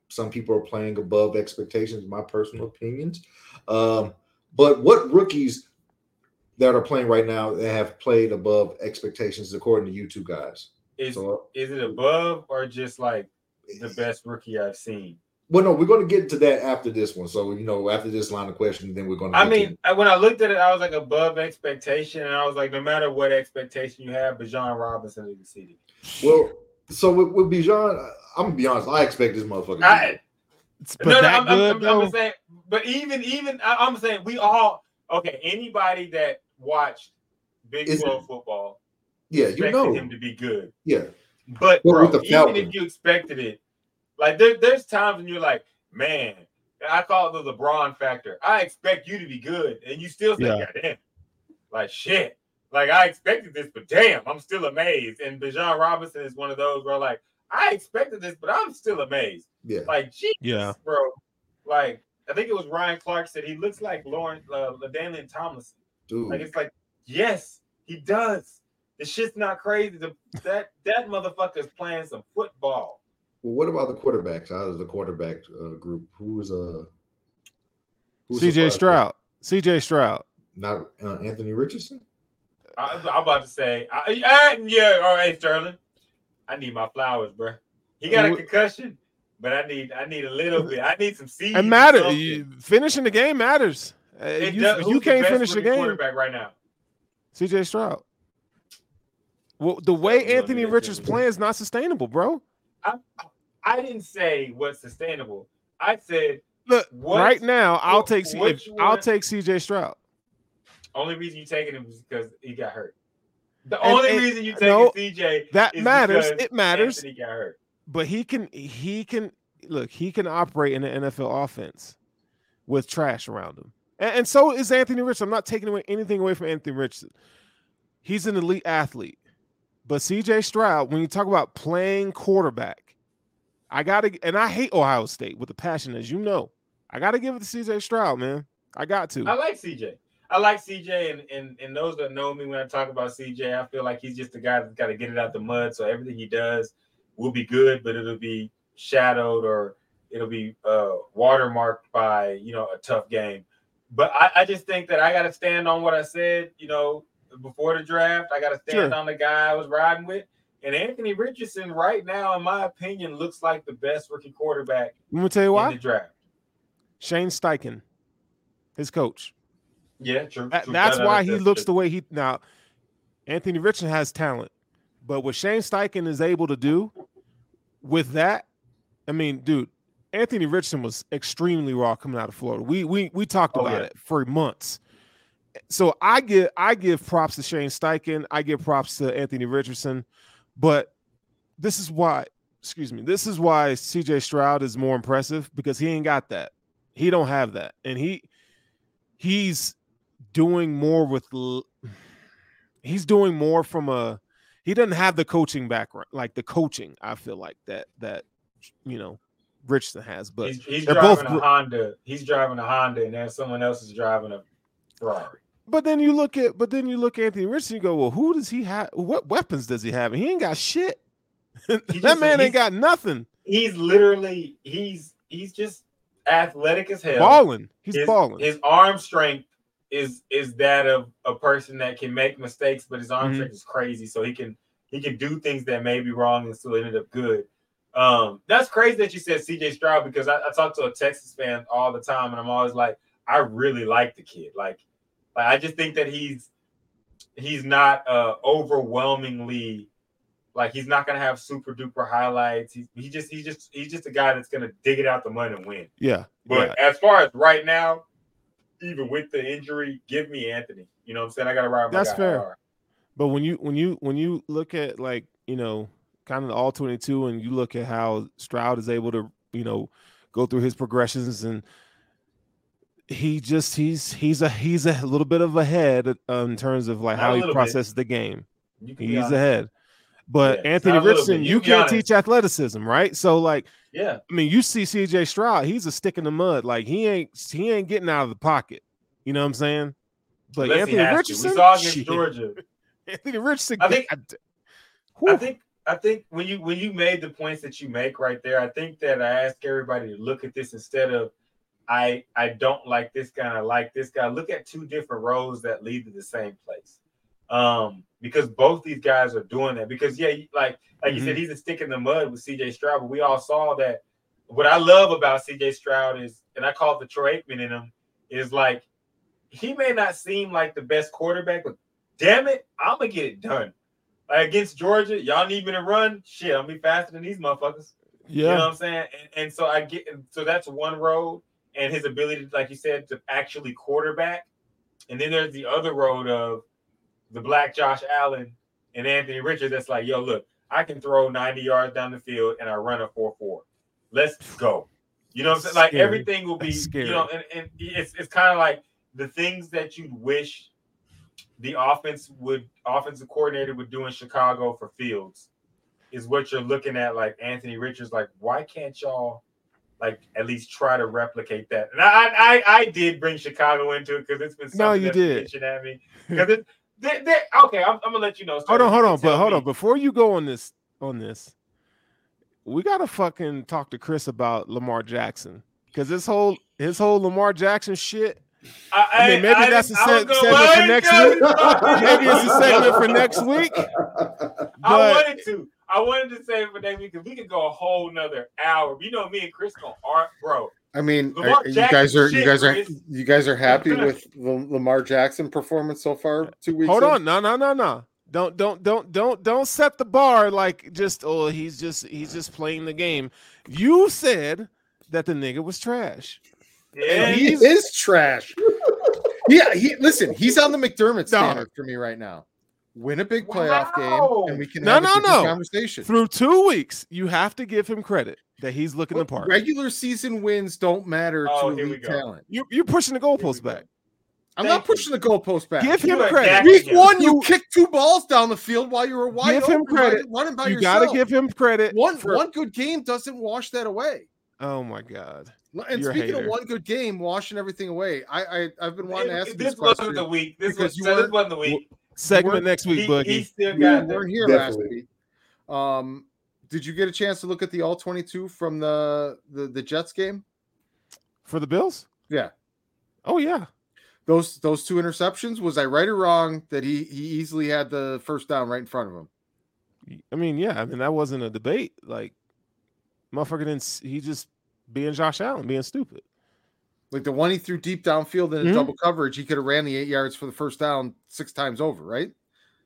some people are playing above expectations. My personal opinions, um, but what rookies that are playing right now that have played above expectations according to you two guys? Is So, is it above or just like the best rookie I've seen? well, no, we're going to get to that after this one. So, you know, after this line of questions, then we're going to. I mean, I- when I looked at it, I was like above expectation, and I was like, no matter what expectation you have, Bijan Robinson is the city. well, so with, with Bijan, I'm gonna be honest. I expect this motherfucker. to I, It's- no, But no, that I'm, I'm- good I'm- I'm saying, but even even I, I'm saying we all okay. Anybody that watched Big Is it- 12 football yeah, you know, him to be good. yeah, But Well, bro, with the even Falcons. if you expected it, like there, there's times when you're like, man, I call it the LeBron factor. I expect you to be good, and you still say, Yeah. God damn, like shit. Like I expected this, but damn, I'm still amazed. And Bijan Robinson is one of those where like I expected this, but I'm still amazed. yeah. Like, Jesus, Yeah. bro. Like, I think it was Ryan Clark said he looks like Lauren uh, LaDainian Tomlinson. Dude, Like it's like, yes, he does. The shit's not crazy. The, that that motherfucker's playing some football. well, what about the quarterbacks? Out of the quarterback uh, group, who is uh, CJ surprised? Stroud. CJ Stroud. not uh, Anthony Richardson. I, I'm about to say, I, I, yeah, all right, Sterling. I need my flowers, bro. He got a concussion, but I need I need a little bit. I need some seeds. It matters. Finishing the game matters. Uh, It you, does- you can't finish the game. quarterback right now. CJ Stroud. Well, the way Anthony Richards playing is not sustainable, bro. I didn't say what's sustainable. I said Look, What- right now, I'll take C, I'll take CJ Stroud. Only reason you taking him is because he got hurt. The And- only and- reason you taking no, CJ That matters. It matters. Anthony got hurt. But he can he can look, he can operate in the NFL offense with trash around him. And, and so is Anthony Richardson. I'm not taking away anything away from Anthony Richardson. He's an elite athlete. But CJ Stroud, when you talk about playing quarterback, I gotta and I hate Ohio State with a passion, as you know. I gotta give it to CJ Stroud, man. I got to. I like CJ. I like CJ, and, and and those that know me when I talk about CJ, I feel like he's just the guy that's got to get it out the mud. So everything he does will be good, but it'll be shadowed or it'll be uh, watermarked by you know a tough game. But I, I just think that I got to stand on what I said. You know, before the draft, I got to stand Sure. on the guy I was riding with. And Anthony Richardson, right now, in my opinion, looks like the best rookie quarterback Let me tell you in why. the draft. Shane Steichen, his coach. Yeah, true. That- true. that's no, why he looks true. the way he now. Anthony Richardson has talent, but what Shane Steichen is able to do with that, I mean, dude, Anthony Richardson was extremely raw coming out of Florida. We we we talked Oh, about yeah. it for months. So I give I give props to Shane Steichen. I give props to Anthony Richardson, but this is why. Excuse me. This is why C.J. Stroud is more impressive because he ain't got that. He don't have that, and he he's doing more with l- he's doing more from a he doesn't have the coaching background like the coaching i feel like that that you know richardson has but he's, he's driving both a Honda. He's driving a Honda, and then someone else is driving a Ferrari. but then you look at but then you look at anthony richardson you go well who does he have what weapons does he have and he ain't got shit <laughs> that just- man ain't got nothing He's literally he's he's just athletic as hell. balling he's his, balling His arm strength is is that of a person that can make mistakes, but his arm Mhm. strength is crazy. So he can he can do things that may be wrong and still ended up good. Um, that's crazy that you said CJ Stroud because I, I talk to a Texas fan all the time, and I'm always like, I really like the kid. Like, like I just think that he's he's not uh overwhelmingly like he's not gonna have super duper highlights. He's he just he's just he's just a guy that's gonna dig it out the mud and win. yeah But yeah. as far as right now, even with the injury, give me Anthony. You know what I'm saying? I gotta ride my That's guy fair. But when you when you when you look at like you know kind of the all 22 and you look at how Stroud is able to, you know, go through his progressions and he just he's he's a he's a little bit of ahead uh, in terms of like Not how he little bit. processes the game. You can be He's ahead. But Yeah, Anthony not a little Richardson, you You can't teach athleticism, right? So like Yeah. I mean, you see CJ Stroud, he's a stick in the mud. Like he ain't he ain't getting out of the pocket. You know what I'm saying? But Unless Anthony to. Richardson, We saw against shit. Georgia. <laughs> Anthony Richardson, I think- I think I think when you when you made the points that you make right there, I think that I ask everybody to look at this instead of I I don't like this guy, I like this guy. Look at two different roads that lead to the same place. Um, because both these guys are doing that. Because yeah, like like you said, he's a stick in the mud with CJ Stroud, but we all saw that. What I love about CJ Stroud is, and I call it the Troy Aikman in him, is like he may not seem like the best quarterback, but damn it, I'm gonna get it done. Like against Georgia, y'all need me to run. Shit, I'm gonna be faster than these motherfuckers. You know yeah, what I'm saying? And, and so I get so that's one road, and his ability, like you said, to actually quarterback. And then there's the other road of the black Josh Allen and Anthony Richards. That's like, yo, look, I can throw 90 yards down the field and I run a 4-4. Let's go. You know what I'm saying? Like Scary. everything will be, scary. you know, and, and it's it's kind of like the things that you'd wish the offense would offensive coordinator would do in Chicago for Fields is what you're looking at like Anthony Richards like why can't y'all like at least try to replicate that and I I, I did bring Chicago into it because it's been something No, you did. at me because it they, they, okay I'm, I'm gonna let you know hold on, hold on, but hold me. on. Before you go on this on this, we gotta fucking talk to Chris about Lamar Jackson because this whole his whole Lamar Jackson shit. I, I mean, maybe I- that's a I was seg- segment for next week. <laughs> Maybe it's a segment for next week. <laughs> I wanted to. I wanted to say for next week because we could go a whole nother hour. You know, me and Chris gonna art, bro. I mean, are- you guys are you guys are you guys are happy with the Lamar Jackson performance so far? Two weeks. hold in? on, no, no, no, no. Don't don't don't don't don't set the bar like just oh he's just he's just playing the game. You said that the nigga was trash. Yeah, he is trash. <laughs> yeah, he listen. He's on the McDermott No. standard for me right now. Win a big playoff Wow. game, and we can No, have no, a no. conversation. Through two weeks, you have to give him credit that he's looking the part. Regular season wins don't matter Oh, to here we elite talent. You you're pushing the goalpost back. I'm Thank not pushing the goalpost back. Give him credit. Week one, you kicked two balls down the field while you were wide Give him credit. by- running by You yourself. gotta give him credit. one for- one good game doesn't wash that away. Oh my god. And You're speaking of one good game, washing everything away, I, I I've been wanting to ask It- this this wasn't question. the week. This because was you so this weren't- wasn't the week. Segment weren't- next week, He, Boogie. he still got weren't the, here last week. Um, did you get a chance to look at the all 22 from the the, the Jets game? for the Bills? Yeah. Oh yeah. Those those two interceptions, was I right or wrong that he he easily had the first down right in front of him? I mean, yeah. I mean, that wasn't a debate. Like, motherfucker didn't. He just being Josh Allen, being stupid. Like the one he threw deep downfield in a Mhm. double coverage, he could have ran the eight yards for the first down six times over, right?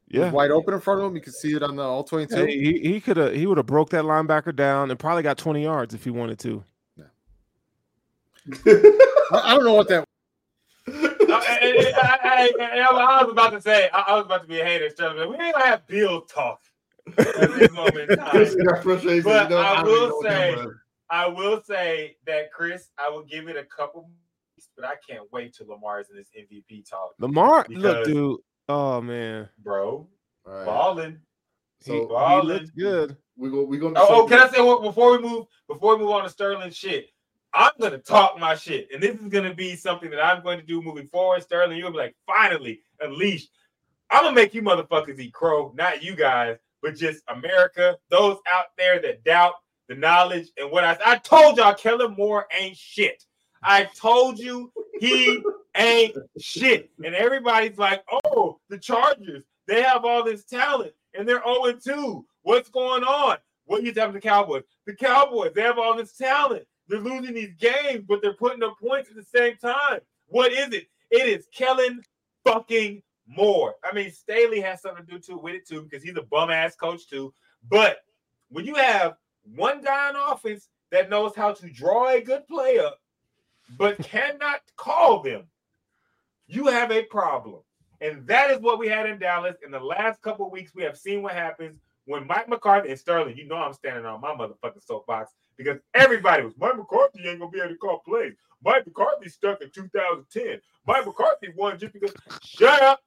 Yeah. wide open in front of him. You could see it on the all 22. Yeah, he he could have he would have broke that linebacker down and probably got 20 yards if he wanted to. I, I don't know what that <laughs> I, I, I, I, I was about to say, I, I was about to be a hater. Sterling, We ain't gonna have Bill talk at this moment in <laughs> time. Chris got frustrated. But I will even know what say- that was. I will say that Chris, I will give it a couple weeks, but I can't wait till Lamar's in this MVP talk, Lamar, look, dude. Oh man, bro. All right. Balling. So, he, he looks good. We go. We going. Oh, oh, can I say what before we move before we move on to Sterling shit? I'm gonna talk my shit, and this is gonna be something that I'm going to do moving forward. Sterling, you'll be like, finally, unleashed. I'm gonna make you motherfuckers eat crow, not you guys, but just America, those out there that doubt the knowledge and what I I told y'all Kellen Moore ain't shit. I told you he ain't shit. And everybody's like, oh, the Chargers, they have all this talent and they're 0 2. What's going on? What you have the Cowboys? The Cowboys, they have all this talent. They're losing these games, but they're putting up points at the same time. What is it? It is Kellen fucking Moore. I mean, Staley has something to do too with it too, because he's a bum ass coach too. But when you have one guy on offense that knows how to draw a good play up, but <laughs> cannot call them, you have a problem. And that is what we had in Dallas. In the last couple weeks, we have seen what happens when Mike McCarthy and Sterling, you know I'm standing on my motherfucking soapbox because everybody was Mike McCarthy ain't gonna be able to call plays. Mike McCarthy stuck in 2010. Mike McCarthy won just because. Shut up.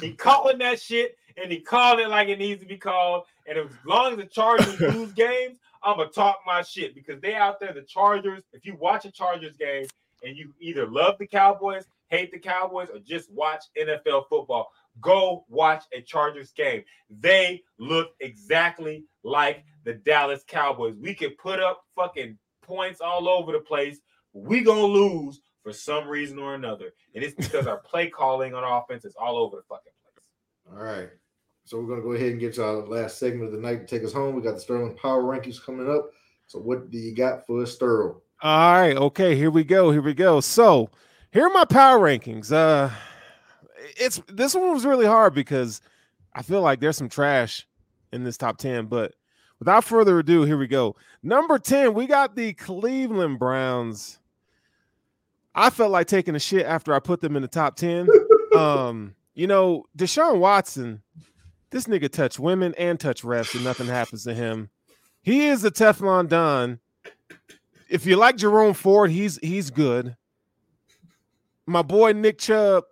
He calling that shit and he called it like it needs to be called. And as long as the Chargers <laughs> lose games, I'm gonna talk my shit because they out there. The Chargers. If you watch a Chargers game and you either love the Cowboys, hate the Cowboys, or just watch NFL football, go watch a Chargers game. They look exactly like the Dallas Cowboys. We could put up fucking points all over the place. We gonna lose for some reason or another, and it's because our <laughs> play calling on offense is all over the fucking place. All right. So we're gonna go ahead and get to our last segment of the night to take us home. We got the Sterling Power Rankings coming up. So what do you got for us, Sterling? All right, okay, here we go. Here we go. So here are my power rankings. Uh it's this one was really hard because I feel like there's some trash in this top 10, but without further ado, here we go. Number 10, we got the Cleveland Browns. I felt like taking a shit after I put them in the top 10. <laughs> um, you know, Deshaun Watson, this nigga touch women and touch refs, and nothing happens to him. He is a Teflon Don. If you like Jerome Ford, he's he's good. My boy Nick Chubb,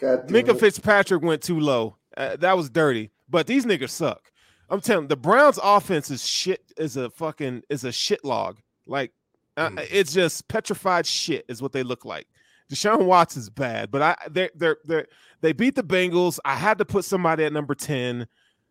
Minka it. Fitzpatrick went too low. Uh, that was dirty. But these niggas suck. I'm telling you, the Browns offense is shit is a fucking is a shit log. Like uh, Mm. it's just petrified shit is what they look like. Deshaun Watts is bad, but I they're they're they they beat the Bengals. I had to put somebody at number 10,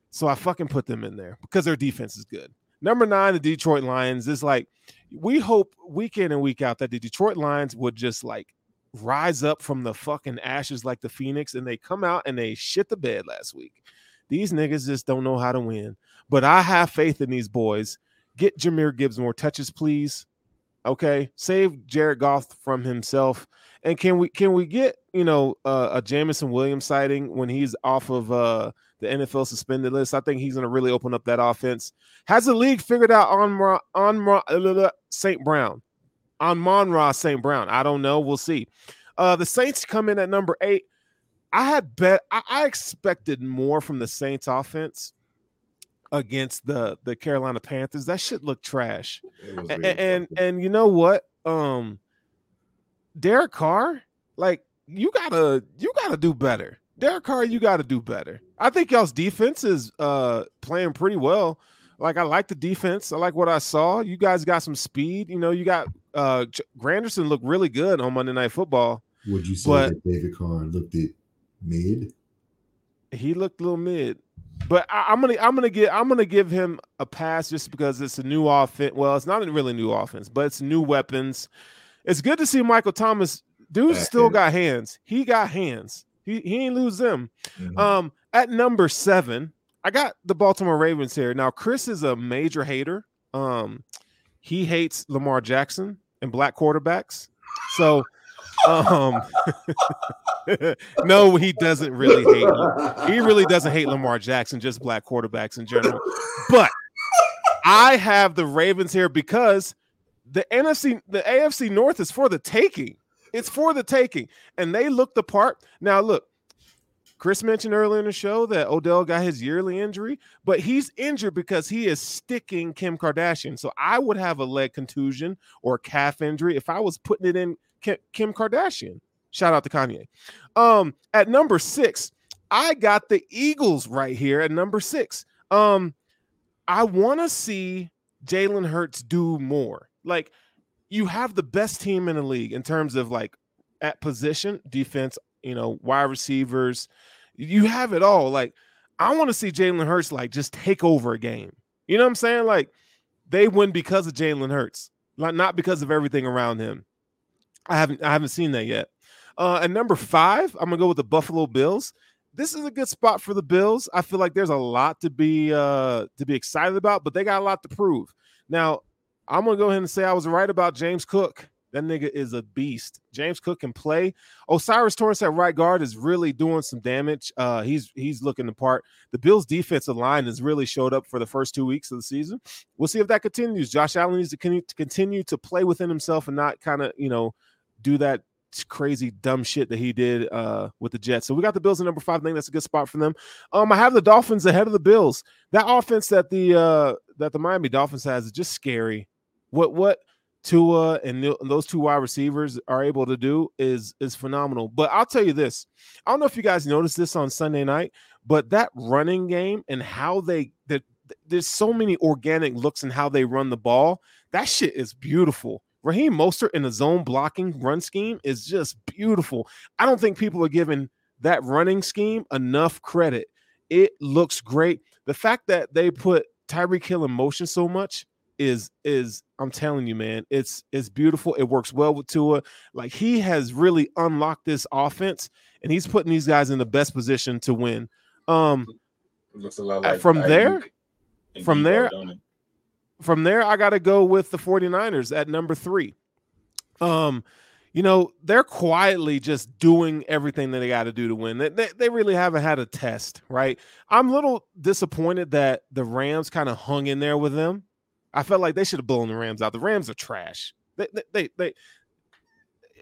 so I fucking put them in there because their defense is good. Number nine, the Detroit Lions is like we hope week in and week out that the Detroit Lions would just like rise up from the fucking ashes like the Phoenix, and they come out and they shit the bed last week. These niggas just don't know how to win. But I have faith in these boys. Get Jahmyr Gibbs more touches, please. Okay, save Jared Goff from himself. And can we can we get you know uh, a Jameson Williams sighting when he's off of uh, the NFL suspended list? I think he's going to really open up that offense. Has the league figured out on on St. Brown? on Amon-Ra St. Brown. I don't know. We'll see. Uh, the Saints come in at number eight. I had bet I, I expected more from the Saints offense against the the Carolina Panthers. That shit looked trash. And really and, and you know what? Um Derek Carr, like you gotta you gotta do better. Derek Carr, you gotta do better. I think y'all's defense is uh playing pretty well. Like I like the defense. I like what I saw. You guys got some speed. You know, you got uh Granderson looked really good on Monday Night Football. Would you say But- that David Carr looked at mid? He looked a little mid. But I, I'm gonna I'm gonna get I'm gonna give him a pass just because it's a new offense. Well, it's not a really new offense, but it's new weapons. It's good to see Michael Thomas. Dude still got hands. He got hands. He he ain't lose them. Mhm. Um, at number seven, I got the Baltimore Ravens here. Now, Chris is a major hater. Um, he hates Lamar Jackson and black quarterbacks. So, um, <laughs> no, he doesn't really hate. He really doesn't hate Lamar Jackson, just black quarterbacks in general. But I have the Ravens here because the NFC, the AFC North is for the taking. It's for the taking, and they look the part. Now, look, Chris mentioned earlier in the show that Odell got his yearly injury, but he's injured because he is sticking Kim Kardashian. So I would have a leg contusion or calf injury if I was putting it in Kim Kardashian. Shout out to Kanye. Um, at number six, I got the Eagles right here at number six. Um, I want to see Jalen Hurts do more. Like, you have the best team in the league in terms of like at position, defense, you know, wide receivers. You have it all. Like, I want to see Jalen Hurts like just take over a game. You know what I'm saying? Like, they win because of Jalen Hurts, like not because of everything around him. I haven't I haven't seen that yet. Uh, and number five, I'm gonna go with the Buffalo Bills. This is a good spot for the Bills. I feel like there's a lot to be uh to be excited about, but they got a lot to prove. Now, I'm gonna go ahead and say I was right about James Cook. That nigga is a beast. James Cook can play. O'Cyrus Torrence at right guard is really doing some damage. Uh, he's he's looking the part. The Bills' defensive line has really showed up for the first two weeks of the season. We'll see if that continues. Josh Allen needs to to continue to play within himself and not kind of you know do that crazy dumb shit that he did uh, with the Jets. So we got the Bills at number five. I think that's a good spot for them. Um, I have the Dolphins ahead of the Bills. That offense that the uh, that the Miami Dolphins has is just scary. What what Tua and, th- and those two wide receivers are able to do is is phenomenal. But I'll tell you this: I don't know if you guys noticed this on Sunday night, but that running game and how they that there's so many organic looks and how they run the ball. That shit is beautiful. Raheem Mostert in the zone blocking run scheme is just beautiful. I don't think people are giving that running scheme enough credit. It looks great. The fact that they put Tyreek Hill in motion so much is is I'm telling you, man, it's it's beautiful. It works well with Tua. Like he has really unlocked this offense, and he's putting these guys in the best position to win. Um, looks a lot uh, like from there, from there? From there, I got to go with the 49ers at number three. Um, you know, they're quietly just doing everything that they got to do to win. They, they, they really haven't had a test, right? I'm a little disappointed that the Rams kind of hung in there with them. I felt like they should have blown the Rams out. The Rams are trash. They, they, they, they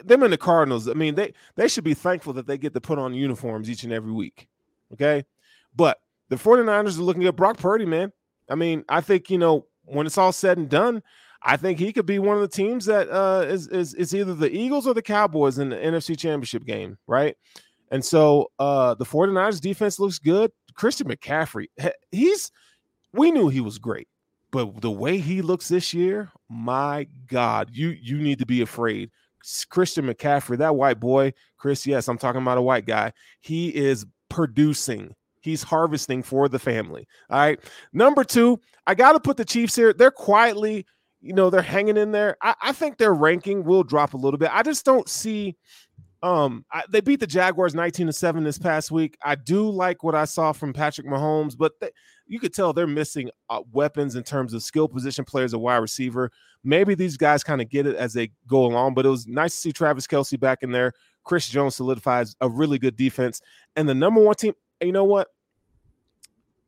them and the Cardinals. I mean, they they should be thankful that they get to put on uniforms each and every week. Okay. But the 49ers are looking at Brock Purdy, man. I mean, I think, you know, when it's all said and done, I think he could be one of the teams that uh, is is is either the Eagles or the Cowboys in the NFC Championship game, right? And so uh, the 49ers defense looks good. Christian McCaffrey, he's we knew he was great, but the way he looks this year, my God, you you need to be afraid. Christian McCaffrey, that white boy, Chris, yes, I'm talking about a white guy. He is producing. He's harvesting for the family. All right. Number two, I got to put the Chiefs here. They're quietly, you know, they're hanging in there. I, I think their ranking will drop a little bit. I just don't see. Um, I, they beat the Jaguars 19 to 7 this past week. I do like what I saw from Patrick Mahomes, but they, you could tell they're missing uh, weapons in terms of skill position players, a wide receiver. Maybe these guys kind of get it as they go along, but it was nice to see Travis Kelce back in there. Chris Jones solidifies a really good defense. And the number one team, you know what?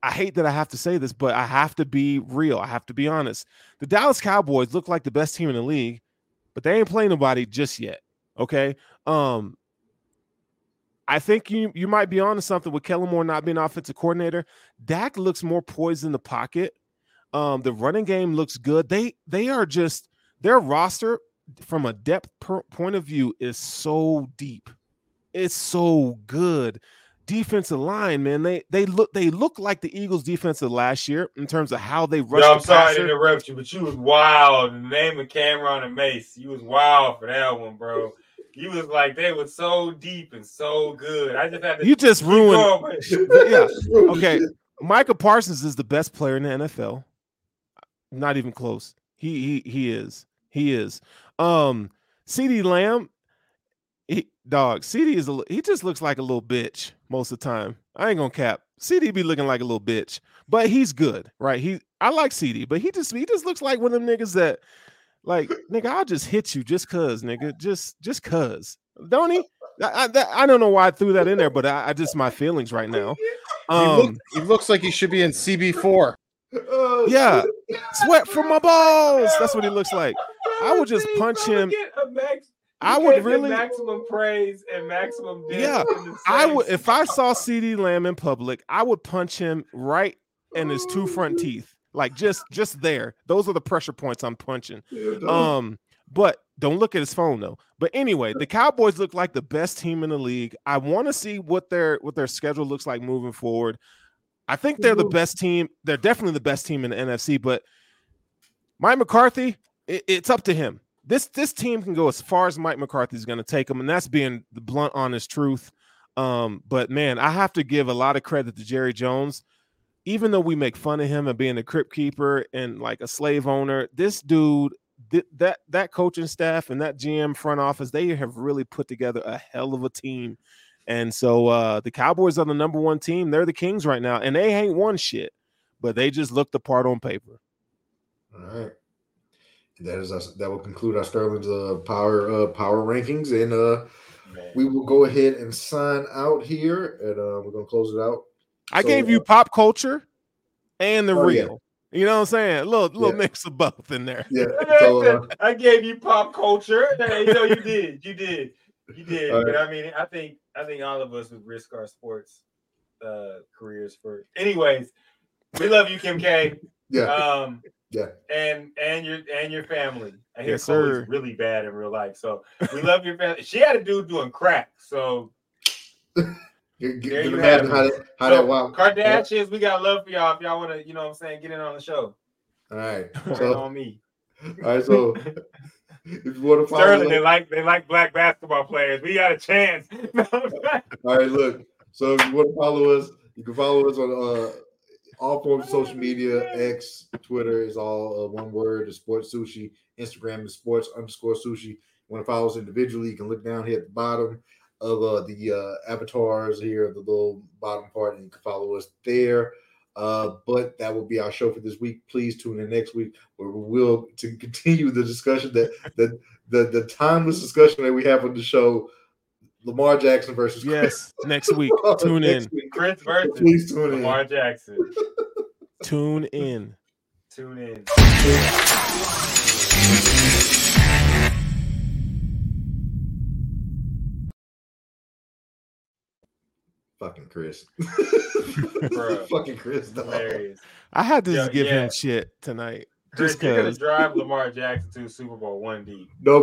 I hate that I have to say this, but I have to be real. I have to be honest. The Dallas Cowboys look like the best team in the league, but they ain't playing nobody just yet. Okay. Um, I think you you might be onto something with Kellen Moore not being offensive coordinator. Dak looks more poised in the pocket. Um, the running game looks good. They they are just their roster from a depth point of view is so deep. It's so good. Defensive line, man, they they look they look like the Eagles' defensive last year in terms of how they rush. I'm the sorry to interrupt you, but you was wild. The name of Cameron and Mace, you was wild for that one, bro. You was like they were so deep and so good. I just had to You just ruined. <laughs> Yeah. Okay. Micah Parsons is the best player in the NFL. Not even close. He he he is. He is. Um CeeDee Lamb, he, dog, CeeDee is a he just looks like a little bitch most of the time. I ain't gonna cap. CeeDee be looking like a little bitch, but he's good, right? He I like CeeDee, but he just he just looks like one of them niggas that like <laughs> nigga, I'll just hit you just cuz, nigga. Just just cuz. Don't he? <laughs> I, I, that- I don't know why I threw that in there, but I, I just my feelings right now. <laughs> He, look- Um, he looks like he should be in CB4. Oh, yeah, sweat from my balls. That's what he looks like. I would just punch him. Get a max- I would really- maximum praise and maximum Yeah, I would if I saw CeeDee Lamb in public, I would punch him right in his two front teeth, like just just there. Those are the pressure points I'm punching. Um, but don't look at his phone though. But anyway, the Cowboys look like the best team in the league. I want to see what their what their schedule looks like moving forward. I think they're the best team. They're definitely the best team in the NFC. But Mike McCarthy, it- it's up to him. This this team can go as far as Mike McCarthy is going to take them, and that's being the blunt, honest truth. Um, but man, I have to give a lot of credit to Jerry Jones. Even though we make fun of him and being a crypt keeper and like a slave owner, this dude, th- that that coaching staff and that GM front office, they have really put together a hell of a team. And so uh the Cowboys are the number one team. They're the Kings right now, and they ain't won shit, but they just look the part on paper. All right. That is us. That will conclude our Sterling's uh, power uh, power rankings, and uh, Man. we will go ahead and sign out here, and uh, we're gonna close it out. I So, gave you uh, pop culture and the Oh, yeah. real. You know what I'm saying? A little little Yeah. mix of both in there. Yeah. <laughs> So uh, I gave you pop culture. <laughs> Hey, you know you did. You did. You did, All but I mean, I think I think all of us would risk our sports uh careers for. Anyways, we love you, Kim K. Yeah. Um, Yeah. and and your and your family. I hear Yes, Khloé's sir. really bad in real life, so we love your family. She had a dude doing crack, so <laughs> You, you, There you you imagine have how that, how so that wow. Kardashians, we got love for y'all. If y'all want to, you know, what I'm saying, get in on the show. All right. <laughs> So, on me. All right, So, <laughs> if you want to follow, Sterling, they like they like black basketball players. We got a chance. all right. Look. So, if you want to follow us, you can follow us on uh, all forms of social media. X, Twitter is all uh, one word. The Sports Sushi. Instagram is Sports underscore Sushi. You want to follow us individually? You can look down here at the bottom of uh, the uh, avatars here, the little bottom part, and you can follow us there. Uh, but that will be our show for this week. Please tune in next week where we will to continue the discussion that the the the timeless discussion that we have on the show. Lamar Jackson versus Chris. Yes, next week. <laughs> Chris. Tune in. Week. Chris versus Please tune in. Lamar Jackson. <laughs> Tune in. Tune in. Fucking Chris. <laughs> Fucking Chris. dog. Hilarious. I had to Yeah, just give yeah. him shit tonight. Chris, Just you're gonna because. drive Lamar Jackson to Super Bowl one D. No